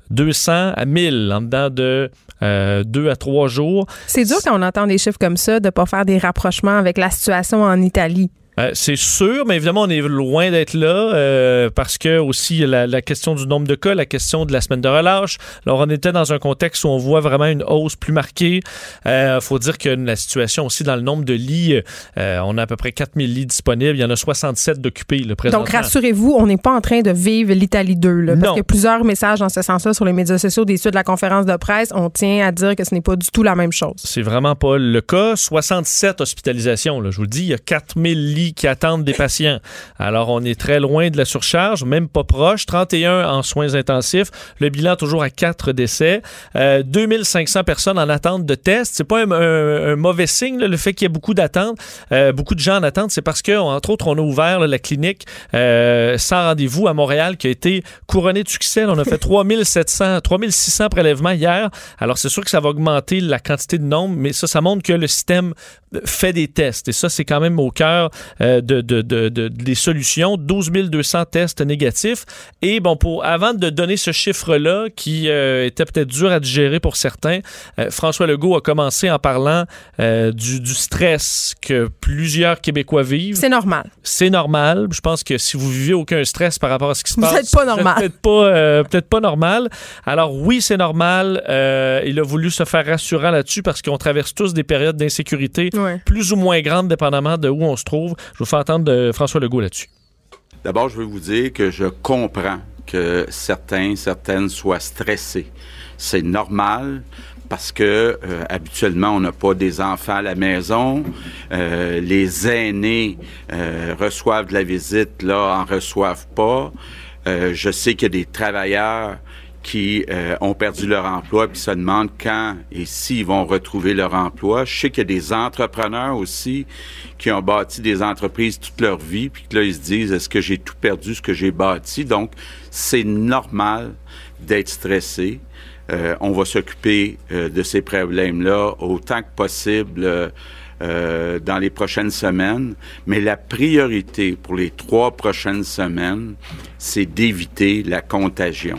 200 à 1000 en dedans de euh, deux à trois jours. C'est dur quand on entend des chiffres comme ça de ne pas faire des rapprochements avec la situation en Italie. Euh, c'est sûr, mais évidemment, on est loin d'être là euh, parce que aussi la, la, question du nombre de cas, la question de la semaine de relâche. Alors, on était dans un contexte où on voit vraiment une hausse plus marquée. Il euh, faut dire que la situation aussi dans le nombre de lits, on a à peu près 4000 lits disponibles. Il y en a 67 d'occupés le présentement. Donc, rassurez-vous, on n'est pas en train de vivre l'Italie 2. Là, parce qu'il y a plusieurs messages dans ce sens-là sur les médias sociaux des suites de la conférence de presse. On tient à dire que ce n'est pas du tout la même chose. C'est vraiment pas le cas. 67 hospitalisations. Là, je vous le dis, il y a 4000 lits qui attendent des patients. Alors, on est très loin de la surcharge, même pas proche. 31 en soins intensifs. Le bilan toujours à 4 décès. Euh, 2500 personnes en attente de tests. C'est pas un, mauvais signe, le fait qu'il y ait beaucoup d'attentes, euh, beaucoup de gens en attente. C'est parce que, entre autres, on a ouvert la clinique euh, sans rendez-vous à Montréal qui a été couronnée de succès. On a fait 3700, 3600 prélèvements hier. Alors, c'est sûr que ça va augmenter la quantité de nombre, mais ça, ça montre que le système fait des tests. Et ça, c'est quand même au cœur de, de, de, de, des solutions. 12 200 tests négatifs. Et bon, pour avant de donner ce chiffre-là, qui euh, était peut-être dur à digérer pour certains, euh, François Legault a commencé en parlant euh, du, du, stress que plusieurs Québécois vivent. C'est normal. C'est normal. Je pense que si vous vivez aucun stress par rapport à ce qui se vous passe, êtes pas normal. Peut-être pas, peut-être pas normal. Alors oui, c'est normal. il a voulu se faire rassurant là-dessus parce qu'on traverse tous des périodes d'insécurité ouais. plus ou moins grandes dépendamment de où on se trouve. Je vous fais entendre de François Legault là-dessus. D'abord, je veux vous dire que je comprends que certains, certaines soient stressés. C'est normal parce que euh, habituellement on n'a pas des enfants à la maison, euh, les aînés euh, reçoivent de la visite, là en reçoivent pas. Je sais qu'il y a des travailleurs qui euh, ont perdu leur emploi puis se demandent quand et s'ils vont retrouver leur emploi. Je sais qu'il y a des entrepreneurs aussi qui ont bâti des entreprises toute leur vie puis que là ils se disent est-ce que j'ai tout perdu ce que j'ai bâti? Donc c'est normal d'être stressé. Euh, on va s'occuper euh, de ces problèmes-là autant que possible. Euh, dans les prochaines semaines, mais la priorité pour les trois prochaines semaines, c'est d'éviter la contagion.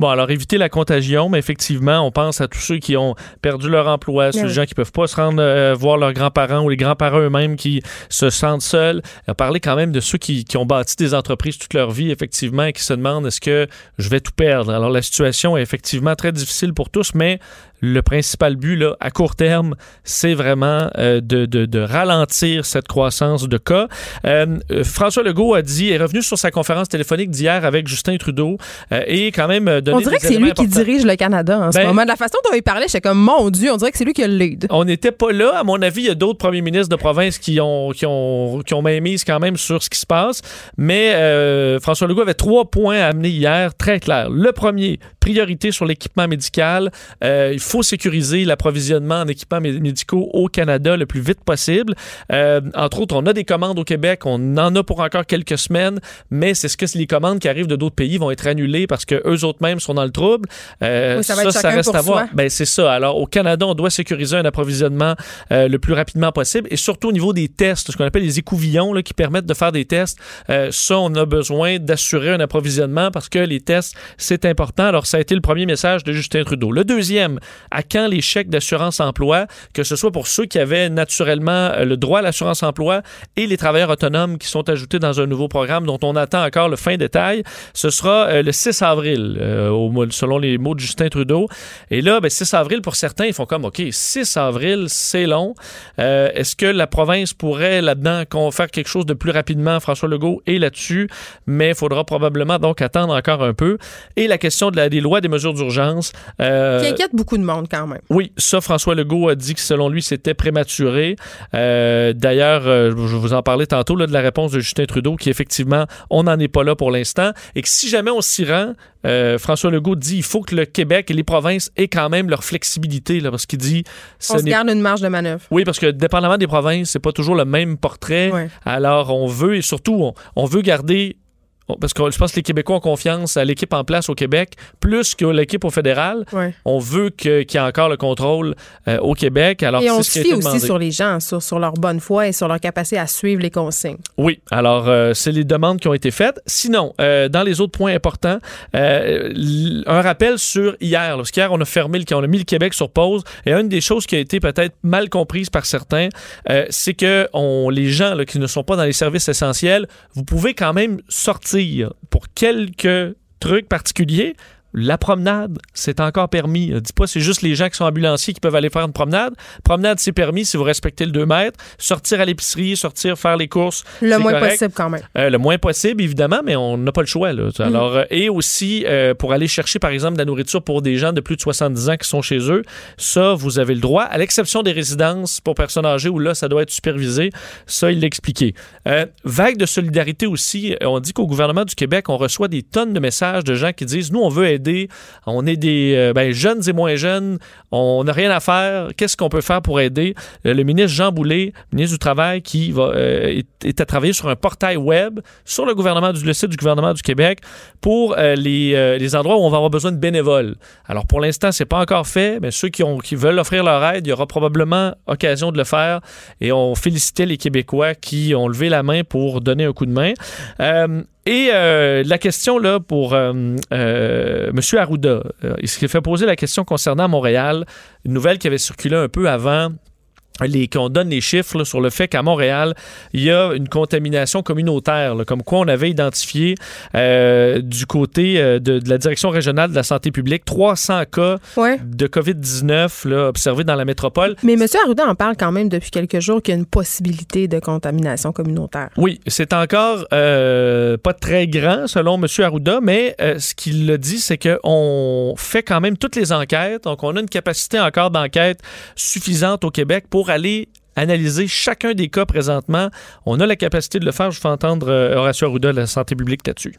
Bon, alors éviter la contagion, mais effectivement, on pense à tous ceux qui ont perdu leur emploi, ceux oui. gens qui peuvent pas se rendre euh, voir leurs grands-parents ou les grands-parents eux-mêmes qui se sentent seuls. On parlé quand même de ceux qui, qui, ont bâti des entreprises toute leur vie, effectivement, et qui se demandent est-ce que je vais tout perdre? Alors la situation est effectivement très difficile pour tous, mais le principal but là, à court terme, c'est vraiment euh, de, de, de, ralentir cette croissance de cas. Euh, François Legault a dit, est revenu sur sa conférence téléphonique d'hier avec Justin Trudeau euh, et quand même donné On dirait que c'est lui importants. qui dirige le Canada en ben, ce moment. De la façon dont il parlait, j'étais comme, mon Dieu, on dirait que c'est lui qui a le lead. On n'était pas là. À mon avis, il y a d'autres premiers ministres de province qui ont, qui ont, qui ont mise quand même sur ce qui se passe. Mais euh, François Legault avait trois points à amener hier, très clairs. Le premier, priorité sur l'équipement médical. Euh, il faut sécuriser l'approvisionnement en équipements médicaux au Canada le plus vite possible. Euh, entre autres, on a des commandes au Québec, on en a pour encore quelques semaines, mais c'est ce que les commandes qui arrivent de d'autres pays vont être annulées parce que eux autres mêmes sont dans le trouble. Euh, oui, ça, va ça, ça reste à voir. Ben c'est ça. Alors au Canada, on doit sécuriser un approvisionnement euh, le plus rapidement possible et surtout au niveau des tests, ce qu'on appelle les écouvillons là, qui permettent de faire des tests. Ça, on a besoin d'assurer un approvisionnement parce que les tests, c'est important. Alors ça a été le premier message de Justin Trudeau. Le deuxième, à quand les chèques d'assurance-emploi, que ce soit pour ceux qui avaient naturellement le droit à l'assurance-emploi et les travailleurs autonomes qui sont ajoutés dans un nouveau programme dont on attend encore le fin détail. Ce sera euh, le 6 avril, euh, selon les mots de Justin Trudeau. Et là, ben, 6 avril, pour certains, ils font comme, OK, 6 avril, c'est long. Euh, Est-ce que la province pourrait là-dedans faire quelque chose de plus rapidement? François Legault est là-dessus, mais il faudra probablement donc attendre encore un peu. Et la question de la, des lois, des mesures d'urgence. Euh, qui inquiète beaucoup de monde quand même. Oui, ça, François Legault a dit que selon lui, c'était prématuré. Euh, D'ailleurs, euh, je vous en parlais tantôt là, de la réponse de Justin Trudeau, qui effectivement, on n'en est pas là pour l'instant, et que si jamais on s'y rend, euh, François Legault dit il faut que le Québec et les provinces aient quand même leur flexibilité, là, parce qu'il dit... On se garde une marge de manœuvre. Oui, parce que dépendamment des provinces, c'est pas toujours le même portrait. Ouais. Alors, on veut, et surtout, on, on veut garder parce que je pense que les Québécois ont confiance à l'équipe en place au Québec plus que l'équipe au fédéral. Ouais. On veut qu'il y ait encore le contrôle euh, au Québec. Alors, Et on se fie aussi sur les gens, sur, sur leur bonne foi et sur leur capacité à suivre les consignes. Oui, alors euh, c'est les demandes qui ont été faites. Sinon, euh, dans les autres points importants, un rappel sur hier, là, parce qu'hier on a fermé, le, on a mis le Québec sur pause. Et une des choses qui a été peut-être mal comprise par certains, c'est que on, les gens là, qui ne sont pas dans les services essentiels, vous pouvez quand même sortir pour quelques trucs particuliers. La promenade, c'est encore permis. Euh, Dis pas c'est juste les gens qui sont ambulanciers qui peuvent aller faire une promenade. Promenade, c'est permis si vous respectez le 2 mètres. Sortir à l'épicerie, sortir faire les courses. Le moins correct. possible quand même. Euh, le moins possible, évidemment, mais on n'a pas le choix. Là. Mm. Alors, euh, et aussi, euh, pour aller chercher, par exemple, de la nourriture pour des gens de plus de 70 ans qui sont chez eux, ça, vous avez le droit, à l'exception des résidences pour personnes âgées où là, ça doit être supervisé. Ça, il l'a expliqué. Euh, vague de solidarité aussi. On dit qu'au gouvernement du Québec, on reçoit des tonnes de messages de gens qui disent, nous, on veut aider. On est des euh, ben, jeunes et moins jeunes. On n'a rien à faire. Qu'est-ce qu'on peut faire pour aider? Euh, le ministre Jean Boulet, ministre du Travail, qui euh, est, à travailler sur un portail web sur le gouvernement du le site du gouvernement du Québec pour les, endroits où on va avoir besoin de bénévoles. Alors pour l'instant, c'est pas encore fait, mais ceux qui, veulent offrir leur aide, il y aura probablement occasion de le faire. Et on félicitait les Québécois qui ont levé la main pour donner un coup de main. Et euh, la question là pour euh, euh, M. Arruda, euh, il s'est fait poser la question concernant Montréal, une nouvelle qui avait circulé un peu avant les, qu'on donne les chiffres là, sur le fait qu'à Montréal, il y a une contamination communautaire, là, comme quoi on avait identifié euh, du côté euh, de, de la Direction régionale de la santé publique 300 cas Ouais. de COVID-19 là, observés dans la métropole. Mais M. Arruda en parle quand même depuis quelques jours qu'il y a une possibilité de contamination communautaire. Oui, c'est encore euh, pas très grand selon M. Arruda, mais ce qu'il a dit, c'est qu'on fait quand même toutes les enquêtes. Donc, on a une capacité encore d'enquête suffisante au Québec pour aller analyser chacun des cas présentement. On a la capacité de le faire. Je fais entendre euh, Horacio Arruda de la santé publique là-dessus.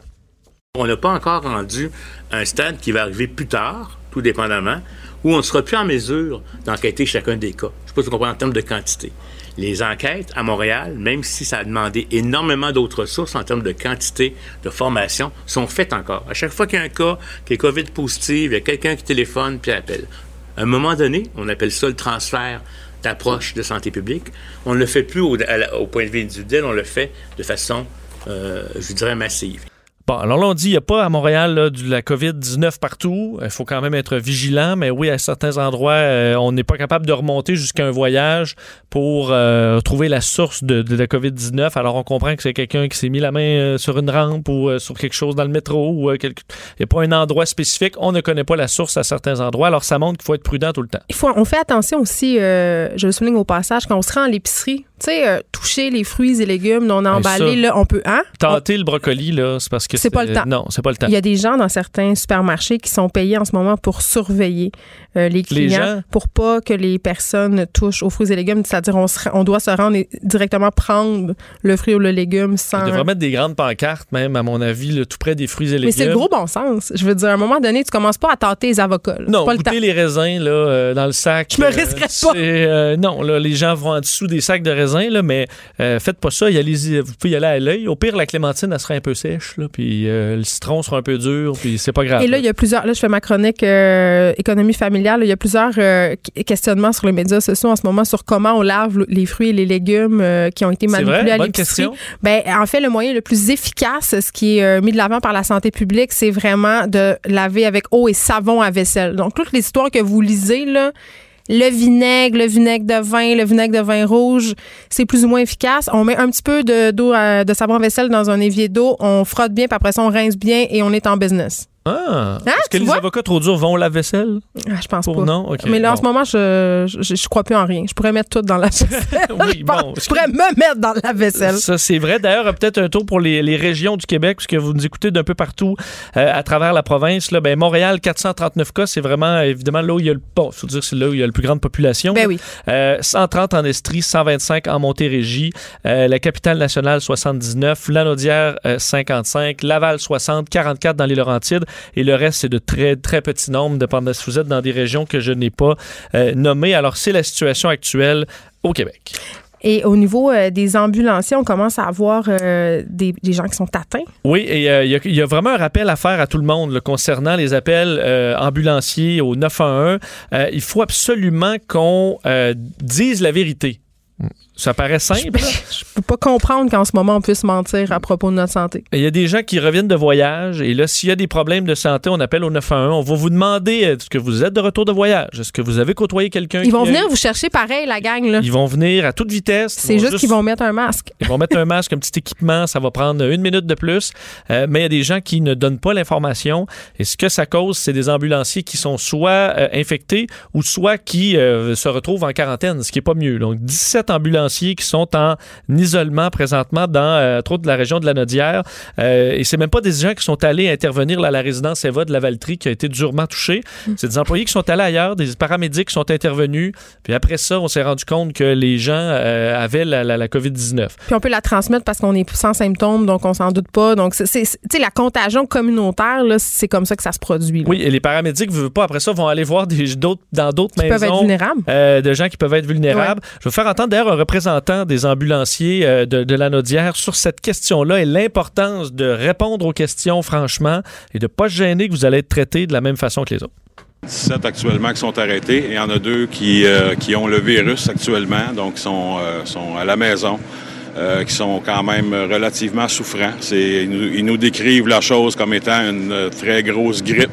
On n'a pas encore rendu un stade qui va arriver plus tard, tout dépendamment, où on ne sera plus en mesure d'enquêter chacun des cas. Je ne sais pas si vous comprenez en termes de quantité. Les enquêtes à Montréal, même si ça a demandé énormément d'autres ressources en termes de quantité, de formation, sont faites encore. À chaque fois qu'il y a un cas qui est COVID positif, il y a quelqu'un qui téléphone puis appelle. À un moment donné, on appelle ça le transfert d'approche de santé publique. On ne le fait plus au, au point de vue individuel, on le fait de façon, euh, je dirais, massive. Bon, alors là, on dit qu'il n'y a pas à Montréal de la COVID-19 partout. Il faut quand même être vigilant, mais oui, à certains endroits, euh, on n'est pas capable de remonter jusqu'à un voyage pour euh, trouver la source de, la COVID-19. Alors, on comprend que c'est quelqu'un qui s'est mis la main euh, sur une rampe ou sur quelque chose dans le métro ou quelque... il n'y a pas un endroit spécifique. On ne connaît pas la source à certains endroits. Alors, ça montre qu'il faut être prudent tout le temps. Il faut, on fait attention aussi, je le souligne au passage, quand on se rend à l'épicerie, tu sais, euh, toucher les fruits et légumes non emballés, ça. là, on peut, hein? Tenter le brocoli, là, c'est parce que C'est pas le temps. Non, c'est pas le temps. Il y a des gens dans certains supermarchés qui sont payés en ce moment pour surveiller euh, les clients gens? pour pas que les personnes touchent aux fruits et légumes. C'est-à-dire, on, se- on doit se rendre et directement prendre le fruit ou le légume sans. Il devrait mettre des grandes pancartes, même, à mon avis, là, tout près des fruits et légumes. Mais c'est le gros bon sens. Je veux dire, à un moment donné, tu commences pas à tâter les avocats. là. Non, pas le temps. les raisins là, euh, dans le sac. Je me risquerais pas. non, là, les gens vont en dessous des sacs de raisins, là, mais euh, faites pas ça. y allez-y, vous pouvez y aller à l'œil. Au pire, la clémentine, elle sera un peu sèche, là, puis euh, le citron sera un peu dur, puis c'est pas grave. Et là, il y a plusieurs. Là, je fais ma chronique euh, économie familiale. Il y a plusieurs qu- questionnements sur les médias sociaux en ce moment sur comment on lave les fruits et les légumes qui ont été manipulés vrai? à l'épicerie. Ben, en fait, le moyen le plus efficace, ce qui est mis de l'avant par la santé publique, c'est vraiment de laver avec eau et savon à vaisselle. Donc, toutes les histoires que vous lisez, là, le vinaigre, le vinaigre de vin, le vinaigre de vin rouge, c'est plus ou moins efficace. On met un petit peu de, d'eau à- de savon vaisselle dans un évier d'eau, on frotte bien, puis après ça, on rince bien et on est en business. Ah, est-ce que Hein, les vois? avocats trop durs vont au lave-vaisselle? Ah, je pense Pour pas. non? Mais là, en ce moment, je, je, je crois plus en rien. Je pourrais mettre tout dans la vaisselle. Oui, je, pense- bon, je pourrais me mettre dans la vaisselle. Ça, c'est vrai. D'ailleurs, peut-être un tour pour les, les régions du Québec, puisque vous nous écoutez d'un peu partout euh, à travers la province. Là, ben, Montréal, 439 cas, c'est vraiment, évidemment, là où il y a le... Bon, faut dire, c'est là où il y a la plus grande population. Ben oui. Euh, 130 en Estrie, 125 en Montérégie, euh, la capitale nationale 79, Lanaudière euh, 55, Laval 60, 44 dans les Laurentides et le reste c'est de très très petits nombres dépendant si vous êtes dans des régions que je n'ai pas euh, nommées. Alors c'est la situation actuelle au Québec. Et au niveau euh, des ambulanciers, on commence à avoir euh, des, des gens qui sont atteints. Oui, et euh, il y, a- il y a vraiment un rappel à faire à tout le monde là, concernant les appels ambulanciers au 911. Euh, il faut absolument qu'on dise la vérité. Ça paraît simple. Je peux pas comprendre qu'en ce moment, on puisse mentir à propos de notre santé. Il y a des gens qui reviennent de voyage et là, s'il y a des problèmes de santé, on appelle au 911. On va vous demander est-ce que vous êtes de retour de voyage? Est-ce que vous avez côtoyé quelqu'un? Ils vont a- venir vous chercher pareil, la gang. là. Ils vont venir à toute vitesse. C'est juste qu'ils vont mettre un masque. Ils vont mettre un masque, un petit équipement, ça va prendre une minute de plus. Euh, mais il y a des gens qui ne donnent pas l'information. Et ce que ça cause, c'est des ambulanciers qui sont soit euh, infectés ou soit qui euh, se retrouvent en quarantaine, ce qui est pas mieux. Donc, 17 ambulanciers qui sont en isolement présentement dans, euh, entre autres, la région de la Nodière. Euh, et c'est même pas des gens qui sont allés intervenir là, à la résidence Eva de la Valtrie qui a été durement touchée. C'est des employés qui sont allés ailleurs, des paramédics qui sont intervenus. Puis après ça, on s'est rendu compte que les gens euh, avaient la, la- la COVID-19. Puis on peut la transmettre parce qu'on est sans symptômes, donc on s'en doute pas. Donc, c'est, c'est- tu sais, la contagion communautaire, c'est comme ça que ça se produit. là. Oui, et les paramédics, veulent pas, après ça, vont aller voir des, d'autres, dans d'autres Qui maisons. peuvent être vulnérables. euh, de gens qui peuvent être vulnérables. Je vais faire entendre d'ailleurs un représentant des ambulanciers euh, de, de la sur cette question-là et l'importance de répondre aux questions franchement et de pas se gêner que vous allez être traité de la même façon que les autres. 17 actuellement qui sont arrêtés et il y en a deux qui, euh, qui ont le virus actuellement, donc sont, euh, sont à la maison, qui sont quand même relativement souffrants. Ils, nous, ils nous décrivent la chose comme étant une très grosse grippe,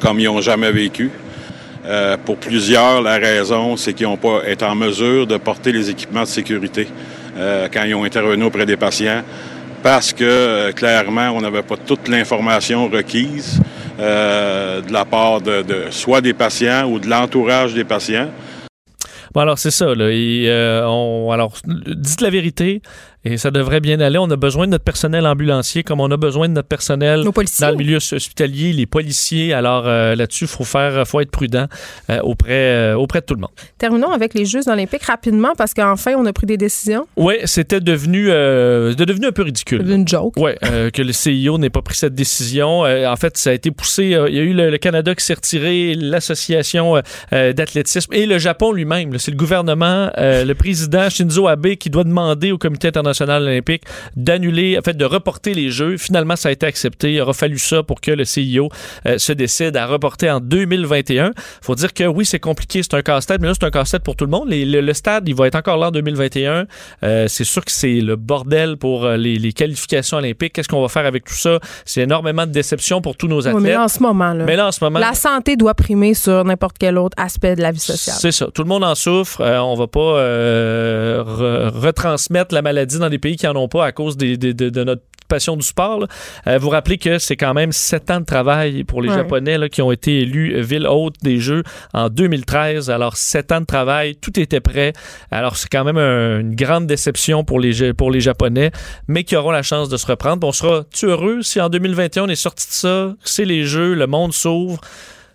comme ils n'ont jamais vécu. Euh, pour plusieurs, la raison, c'est qu'ils n'ont pas été en mesure de porter les équipements de sécurité euh, quand ils ont intervenu auprès des patients parce que euh, clairement, on n'avait pas toute l'information requise de la part de, de soit des patients ou de l'entourage des patients. Bon, alors, c'est ça. Là. Euh, on, alors, dites la vérité et ça devrait bien aller. On a besoin de notre personnel ambulancier comme on a besoin de notre personnel dans le milieu hospitalier, les policiers. Alors, euh, là-dessus, il faut, faire, faut être prudent euh, auprès, euh, auprès de tout le monde. Terminons avec les Jeux olympiques rapidement parce qu'enfin, on a pris des décisions. Oui, c'était devenu, devenu un peu ridicule. Une joke. Oui, que le CIO n'ait pas pris cette décision. En fait, ça a été poussé. il y a eu le, le Canada qui s'est retiré, l'association d'athlétisme et le Japon lui-même. C'est le gouvernement, le président Shinzo Abe qui doit demander au Comité international olympique d'annuler, en fait, de reporter les Jeux. Finalement, ça a été accepté. Il aura fallu ça pour que le CIO euh, se décide à reporter en 2021. faut dire que oui, c'est compliqué, c'est un casse-tête, mais là, c'est un casse-tête pour tout le monde. Les- le, le stade, il va être encore là en 2021. Euh, c'est sûr que c'est le bordel pour euh, les, les qualifications olympiques. Qu'est-ce qu'on va faire avec tout ça? C'est énormément de déception pour tous nos Oui, athlètes. mais là, en ce moment, là, Mais là, en ce moment, la santé doit primer sur n'importe quel autre aspect de la vie sociale. c'est ça. Tout le monde en souffre. Euh, on va pas re- retransmettre la maladie dans des pays qui en ont pas à cause des- des- de, de notre passion du sport. là. Euh, vous rappelez que c'est quand même sept ans de travail pour les Ouais. Japonais là, qui ont été élus ville haute des Jeux en 2013. Alors, sept ans de travail, tout était prêt. Alors, c'est quand même un- une grande déception pour les, pour les Japonais, mais qui auront la chance de se reprendre. On sera-tu heureux si en 2021 on est sorti de ça, c'est les Jeux, le monde s'ouvre?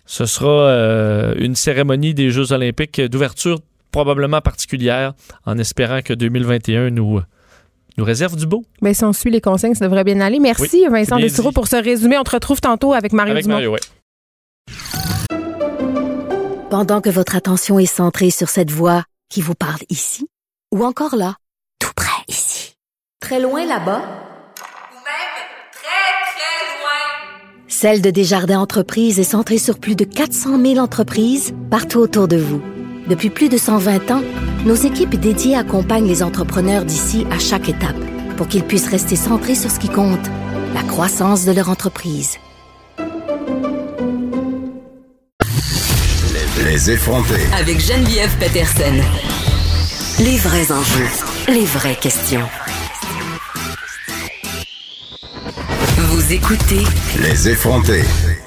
Ce sera euh, une cérémonie des Jeux olympiques d'ouverture probablement particulière, en espérant que 2021 nous, nous réserve du beau. Mais si on suit les consignes, ça devrait bien aller. Merci, Oui, Vincent bien Dessureau, dit. pour ce résumé. On te retrouve tantôt avec Mario Avec Dumont. Mario, ouais. Pendant que votre attention est centrée sur cette voix qui vous parle ici, ou encore là, tout près ici, très loin là-bas, Celle de Desjardins Entreprises est centrée sur plus de 400 000 entreprises partout autour de vous. Depuis plus de 120 ans, nos équipes dédiées accompagnent les entrepreneurs d'ici à chaque étape pour qu'ils puissent rester centrés sur ce qui compte, la croissance de leur entreprise. Les effrontés. Avec Geneviève Peterson. Les vrais enjeux, les vraies questions. Vous écoutez Les effrontés.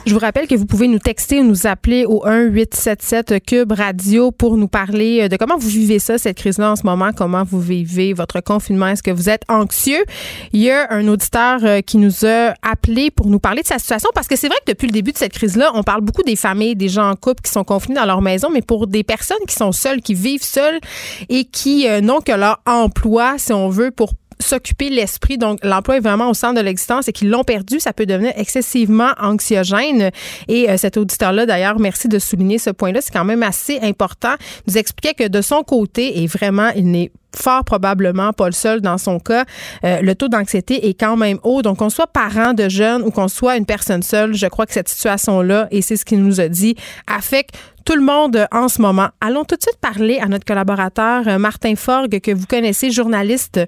Je vous rappelle que vous pouvez nous texter ou nous appeler au 1-877 Cube Radio pour nous parler euh, de comment vous vivez ça, cette crise-là en ce moment, comment vous vivez votre confinement? Est-ce que vous êtes anxieux? Il y a un auditeur euh, qui nous a appelé pour nous parler de sa situation parce que c'est vrai que depuis le début de cette crise-là, on parle beaucoup des familles, des gens en couple qui sont confinés dans leur maison, mais pour des personnes qui sont seules, qui vivent seules et qui euh, n'ont que leur emploi, si on veut, pour s'occuper l'esprit. Donc, l'emploi est vraiment au centre de l'existence et qu'ils l'ont perdu, ça peut devenir excessivement anxiogène. Et euh, cet auditeur-là, d'ailleurs, merci de souligner ce point-là. C'est quand même assez important. Il nous expliquait que de son côté, et vraiment, il n'est fort probablement pas le seul dans son cas. Euh, le taux d'anxiété est quand même haut. Donc, qu'on soit parent de jeunes ou qu'on soit une personne seule, je crois que cette situation-là, et c'est ce qu'il nous a dit, affecte tout le monde en ce moment. Allons tout de suite parler à notre collaborateur euh, Martin Forgue, que vous connaissez, journaliste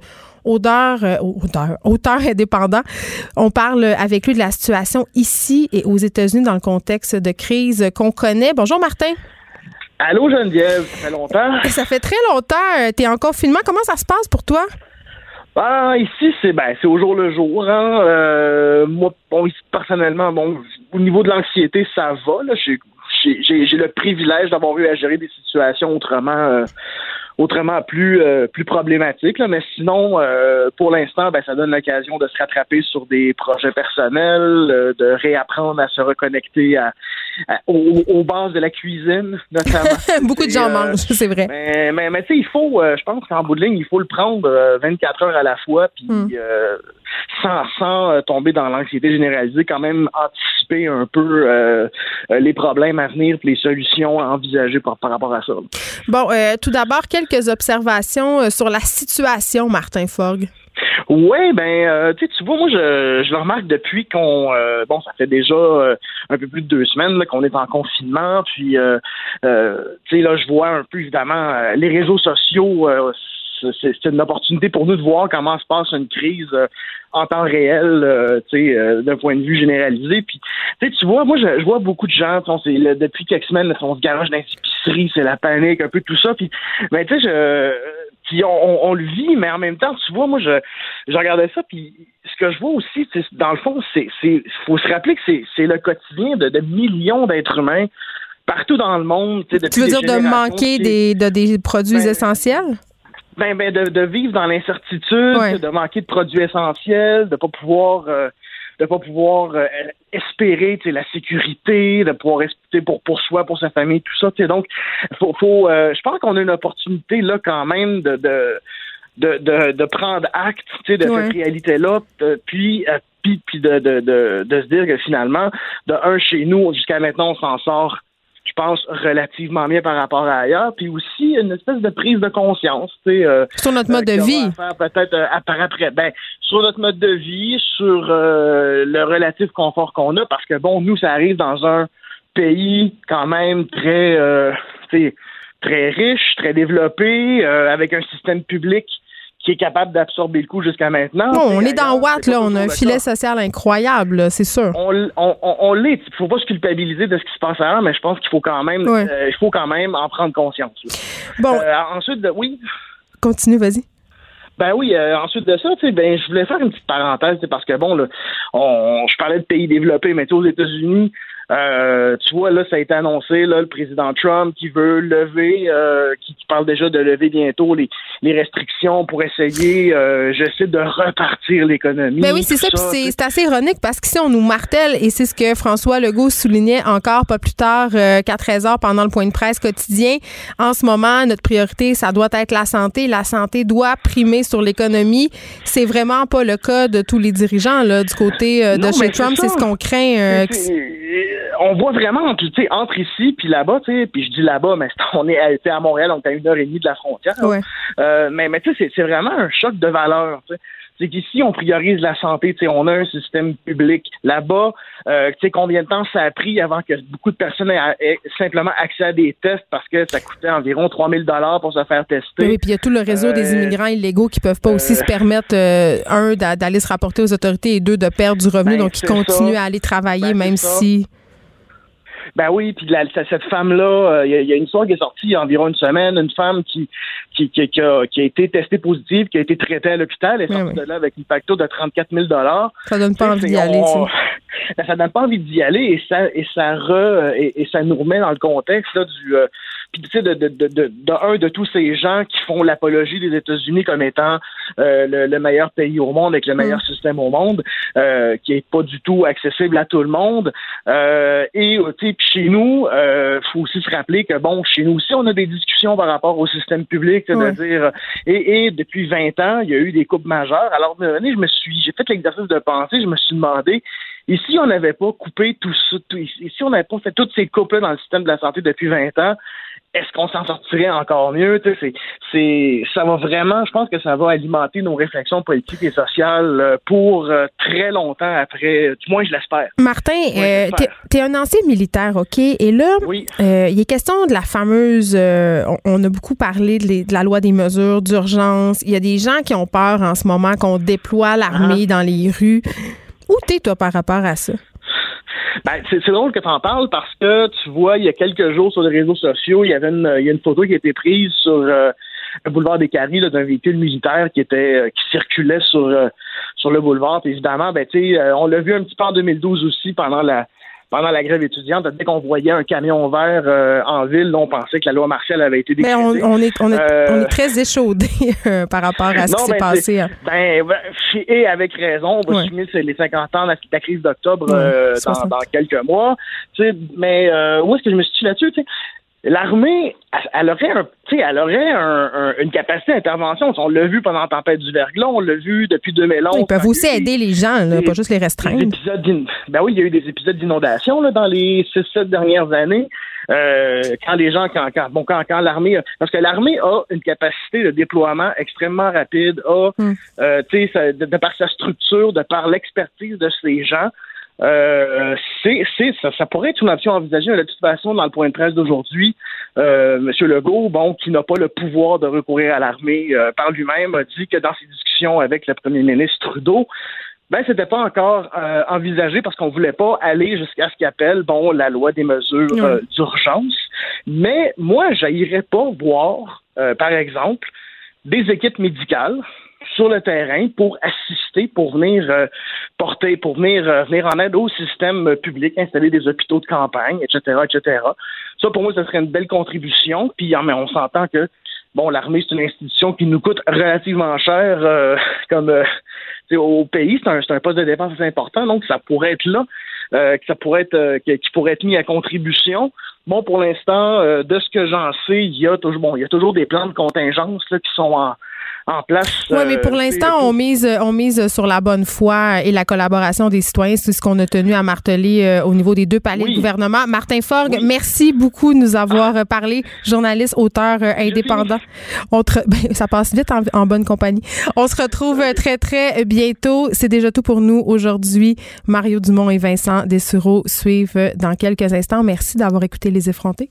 auteur, euh, auteur, auteur indépendant. On parle avec lui de la situation ici et aux États-Unis dans le contexte de crise qu'on connaît. Bonjour Martin. Allô Geneviève, ça fait longtemps? Ça fait très longtemps. Tu es en confinement. Comment ça se passe pour toi? Ah, ici, c'est ben, c'est au jour le jour. Hein. Euh, moi, bon, ici, personnellement, bon, au niveau de l'anxiété, ça va. Là. J'ai, j'ai, le privilège d'avoir eu à gérer des situations autrement euh, autrement plus euh, plus problématique. mais sinon, euh, pour l'instant, ben, ça donne l'occasion de se rattraper sur des projets personnels, euh, de réapprendre à se reconnecter à, aux, bases de la cuisine, notamment. Beaucoup de gens mangent, c'est vrai. Mais, mais, mais tu sais, il faut, je pense qu'en bout de ligne, il faut le prendre 24 heures à la fois, puis hmm. sans, sans tomber dans l'anxiété généralisée, quand même anticiper un peu les problèmes à venir, puis les solutions à envisager par, par rapport à ça. Bon, tout d'abord, quel quelques observations euh, sur la situation, Martin Fogg. Oui, ben, euh, tu vois, moi, je, je le remarque depuis qu'on, euh, bon, ça fait déjà un peu plus de deux semaines qu'on est en confinement, puis, tu sais, là, je vois un peu, évidemment, les réseaux sociaux, c'est une opportunité pour nous de voir comment se passe une crise en temps réel, tu sais, d'un point de vue généralisé. Puis, tu vois, moi, je, vois beaucoup de gens, depuis quelques semaines, on se garage dans les épiceries, c'est la panique, un peu tout ça. Puis, ben, tu sais, je puis on, le vit, mais en même temps, tu vois, moi, je, je regardais ça, puis ce que je vois aussi, dans le fond, c'est, c'est, faut se rappeler que c'est, c'est le quotidien de, de millions d'êtres humains partout dans le monde. Tu veux dire de manquer des, de, des produits ben, essentiels? Ben, ben de, de vivre dans l'incertitude, de manquer de produits essentiels, de pas pouvoir euh, de pas pouvoir euh, espérer la sécurité, de pouvoir espérer pour, pour soi, pour sa famille, tout ça. Donc, faut, faut euh, je pense qu'on a une opportunité là quand même de, de de, de, de prendre acte de cette réalité-là, puis, puis, puis de, de, de, de se dire que finalement, de un, chez nous, jusqu'à maintenant, on s'en sort relativement bien par rapport à ailleurs. Puis aussi, une espèce de prise de conscience. Euh, sur notre mode de euh, vie. Peut-être euh, après. Ben, sur notre mode de vie, sur euh, le relatif confort qu'on a, parce que, bon, nous, ça arrive dans un pays quand même très, très riche, très développé, avec un système public qui est capable d'absorber le coup jusqu'à maintenant. Non, on est dans Watt, là. On a un filet social incroyable, c'est sûr. On, on, on, l'est. Il faut pas se culpabiliser de ce qui se passe ailleurs, mais je pense qu'il faut quand même euh, faut quand même en prendre conscience. Bon. Euh, ensuite, oui? Continue, vas-y. Ben oui, euh, ensuite de ça, tu sais, ben je voulais faire une petite parenthèse, parce que bon, là, on, je parlais de pays développés, mais aux États-Unis, euh, tu vois, là, ça a été annoncé, là, le président Trump qui veut lever, euh, qui, parle déjà de lever bientôt les, les restrictions pour essayer, euh, je sais, de repartir l'économie. Ben oui, c'est ça, c'est assez ironique parce qu'ici, on nous martèle, et c'est ce que François Legault soulignait encore pas plus tard qu'à 13 heures pendant le point de presse quotidien. En ce moment, notre priorité, ça doit être la santé. La santé doit primer sur l'économie. C'est vraiment pas le cas de tous les dirigeants, là, du côté de chez Trump. C'est ce qu'on craint on voit vraiment entre, entre ici puis là-bas, puis je dis là-bas, mais on est à, à Montréal, on est à une heure et demie de la frontière. Euh, mais mais tu sais, c'est vraiment un choc de valeur. C'est qu'ici, on priorise la santé. On a un système public. Là-bas, euh, tu sais, combien de temps ça a pris avant que beaucoup de personnes aient, simplement accès à des tests parce que ça coûtait environ 3000 dollars pour se faire tester. Oui, puis il y a tout le réseau des euh, immigrants illégaux qui peuvent pas aussi se permettre, un, d'aller se rapporter aux autorités et deux, de perdre du revenu. Ben, donc, ils continuent à aller travailler ben, même si... Ben oui, puis cette femme-là, euh, il y, a une histoire qui est sortie il y a environ une semaine, une femme qui qui, qui, a, qui a, été testée positive, qui a été traitée à l'hôpital, elle est sortie de là avec une facture de 34 000 Ça donne pas envie d'y aller, ça. ça donne pas envie d'y aller et ça et ça re, et, ça nous remet dans le contexte là, du euh, puis tu sais de, de, de, de, un de tous ces gens qui font l'apologie des États-Unis comme étant euh, le, meilleur pays au monde avec le meilleur mm. système au monde, euh, qui est pas du tout accessible à tout le monde. Euh, et tu sais chez nous, euh, faut aussi se rappeler que bon, chez nous aussi on a des discussions par rapport au système public, c'est-à-dire et, et, depuis 20 ans il y a eu des coupes majeures. Alors je me suis, j'ai fait l'exercice de penser, je me suis demandé et si on n'avait pas coupé tout ça, ici on n'avait pas fait toutes ces coupes-là dans le système de la santé depuis 20 ans, est-ce qu'on s'en sortirait encore mieux? C'est, c'est, ça va vraiment, je pense que ça va alimenter nos réflexions politiques et sociales euh, pour euh, très longtemps après, du moins je l'espère. Martin, euh, tu es un ancien militaire, OK? Et là, il est question de la fameuse, on, a beaucoup parlé de, la loi des mesures d'urgence. Il y a des gens qui ont peur en ce moment qu'on déploie l'armée ah. dans les rues. Où t'es, toi, par rapport à ça? Ben, c'est, drôle que tu en parles parce que tu vois, il y a quelques jours sur les réseaux sociaux, il y avait une, il y a une photo qui a été prise sur euh, le boulevard des Caries d'un véhicule militaire qui était euh, qui circulait sur euh, sur le boulevard. évidemment, ben tu on l'a vu un petit peu en 2012 aussi pendant la pendant la grève étudiante, dès qu'on voyait un camion vert euh, en ville, on pensait que la loi martiale avait été décrétée. Mais on, est, on, est, on est très échaudé euh, par rapport à ce qui s'est ben, passé. Hein. Ben, et avec raison, on va ouais. les 50 ans de la, crise d'octobre euh, dans, dans, quelques mois. Mais où est-ce que je me situe là-dessus? L'armée, elle aurait, un, elle aurait un, une capacité d'intervention. On l'a vu pendant la tempête du verglas, on l'a vu depuis 2011. Ils peuvent aussi aider les gens, là, pas juste les restreindre. Ben oui, il y a eu des épisodes d'inondation dans les 6-7 dernières années. Euh, quand les gens, quand, quand, bon, quand, quand l'armée, parce que l'armée a une capacité de déploiement extrêmement rapide, a, hmm. euh, tu sais, de, de, par sa structure, de par l'expertise de ces gens, euh, c'est, c'est, ça, ça, pourrait être une option envisagée. De toute façon, dans le point de presse d'aujourd'hui, euh, M. Legault, bon, qui n'a pas le pouvoir de recourir à l'armée euh, par lui-même, a dit que dans ses discussions avec le premier ministre Trudeau, ben, c'était pas encore euh, envisagé parce qu'on voulait pas aller jusqu'à ce qu'il appelle, bon, la loi des mesures euh, d'urgence. Mais moi, j'aillerais pas voir, par exemple, des équipes médicales sur le terrain pour assister, pour venir euh, porter, pour venir euh, venir en aide au système public, installer des hôpitaux de campagne, etc., etc. Ça, pour moi, ce serait une belle contribution. Puis, mais on s'entend que bon, l'armée, c'est une institution qui nous coûte relativement cher euh, comme au pays. C'est un, un, poste de dépense important, donc ça pourrait être là, que ça pourrait être qui pourrait être mis à contribution. Bon, pour l'instant, de ce que j'en sais, il y a toujours il y a toujours des plans de contingence là, qui sont en en place. Oui, mais pour euh, l'instant, on mise, on mise sur la bonne foi et la collaboration des citoyens. C'est ce qu'on a tenu à marteler euh, au niveau des deux paliers de gouvernement. Martin Forgue, merci beaucoup de nous avoir ah. parlé. Journaliste, auteur euh, indépendant. On ben, ça passe vite en, bonne compagnie. On se retrouve très, très bientôt. C'est déjà tout pour nous aujourd'hui. Mario Dumont et Vincent Dessureau suivent dans quelques instants. Merci d'avoir écouté Les Effrontés.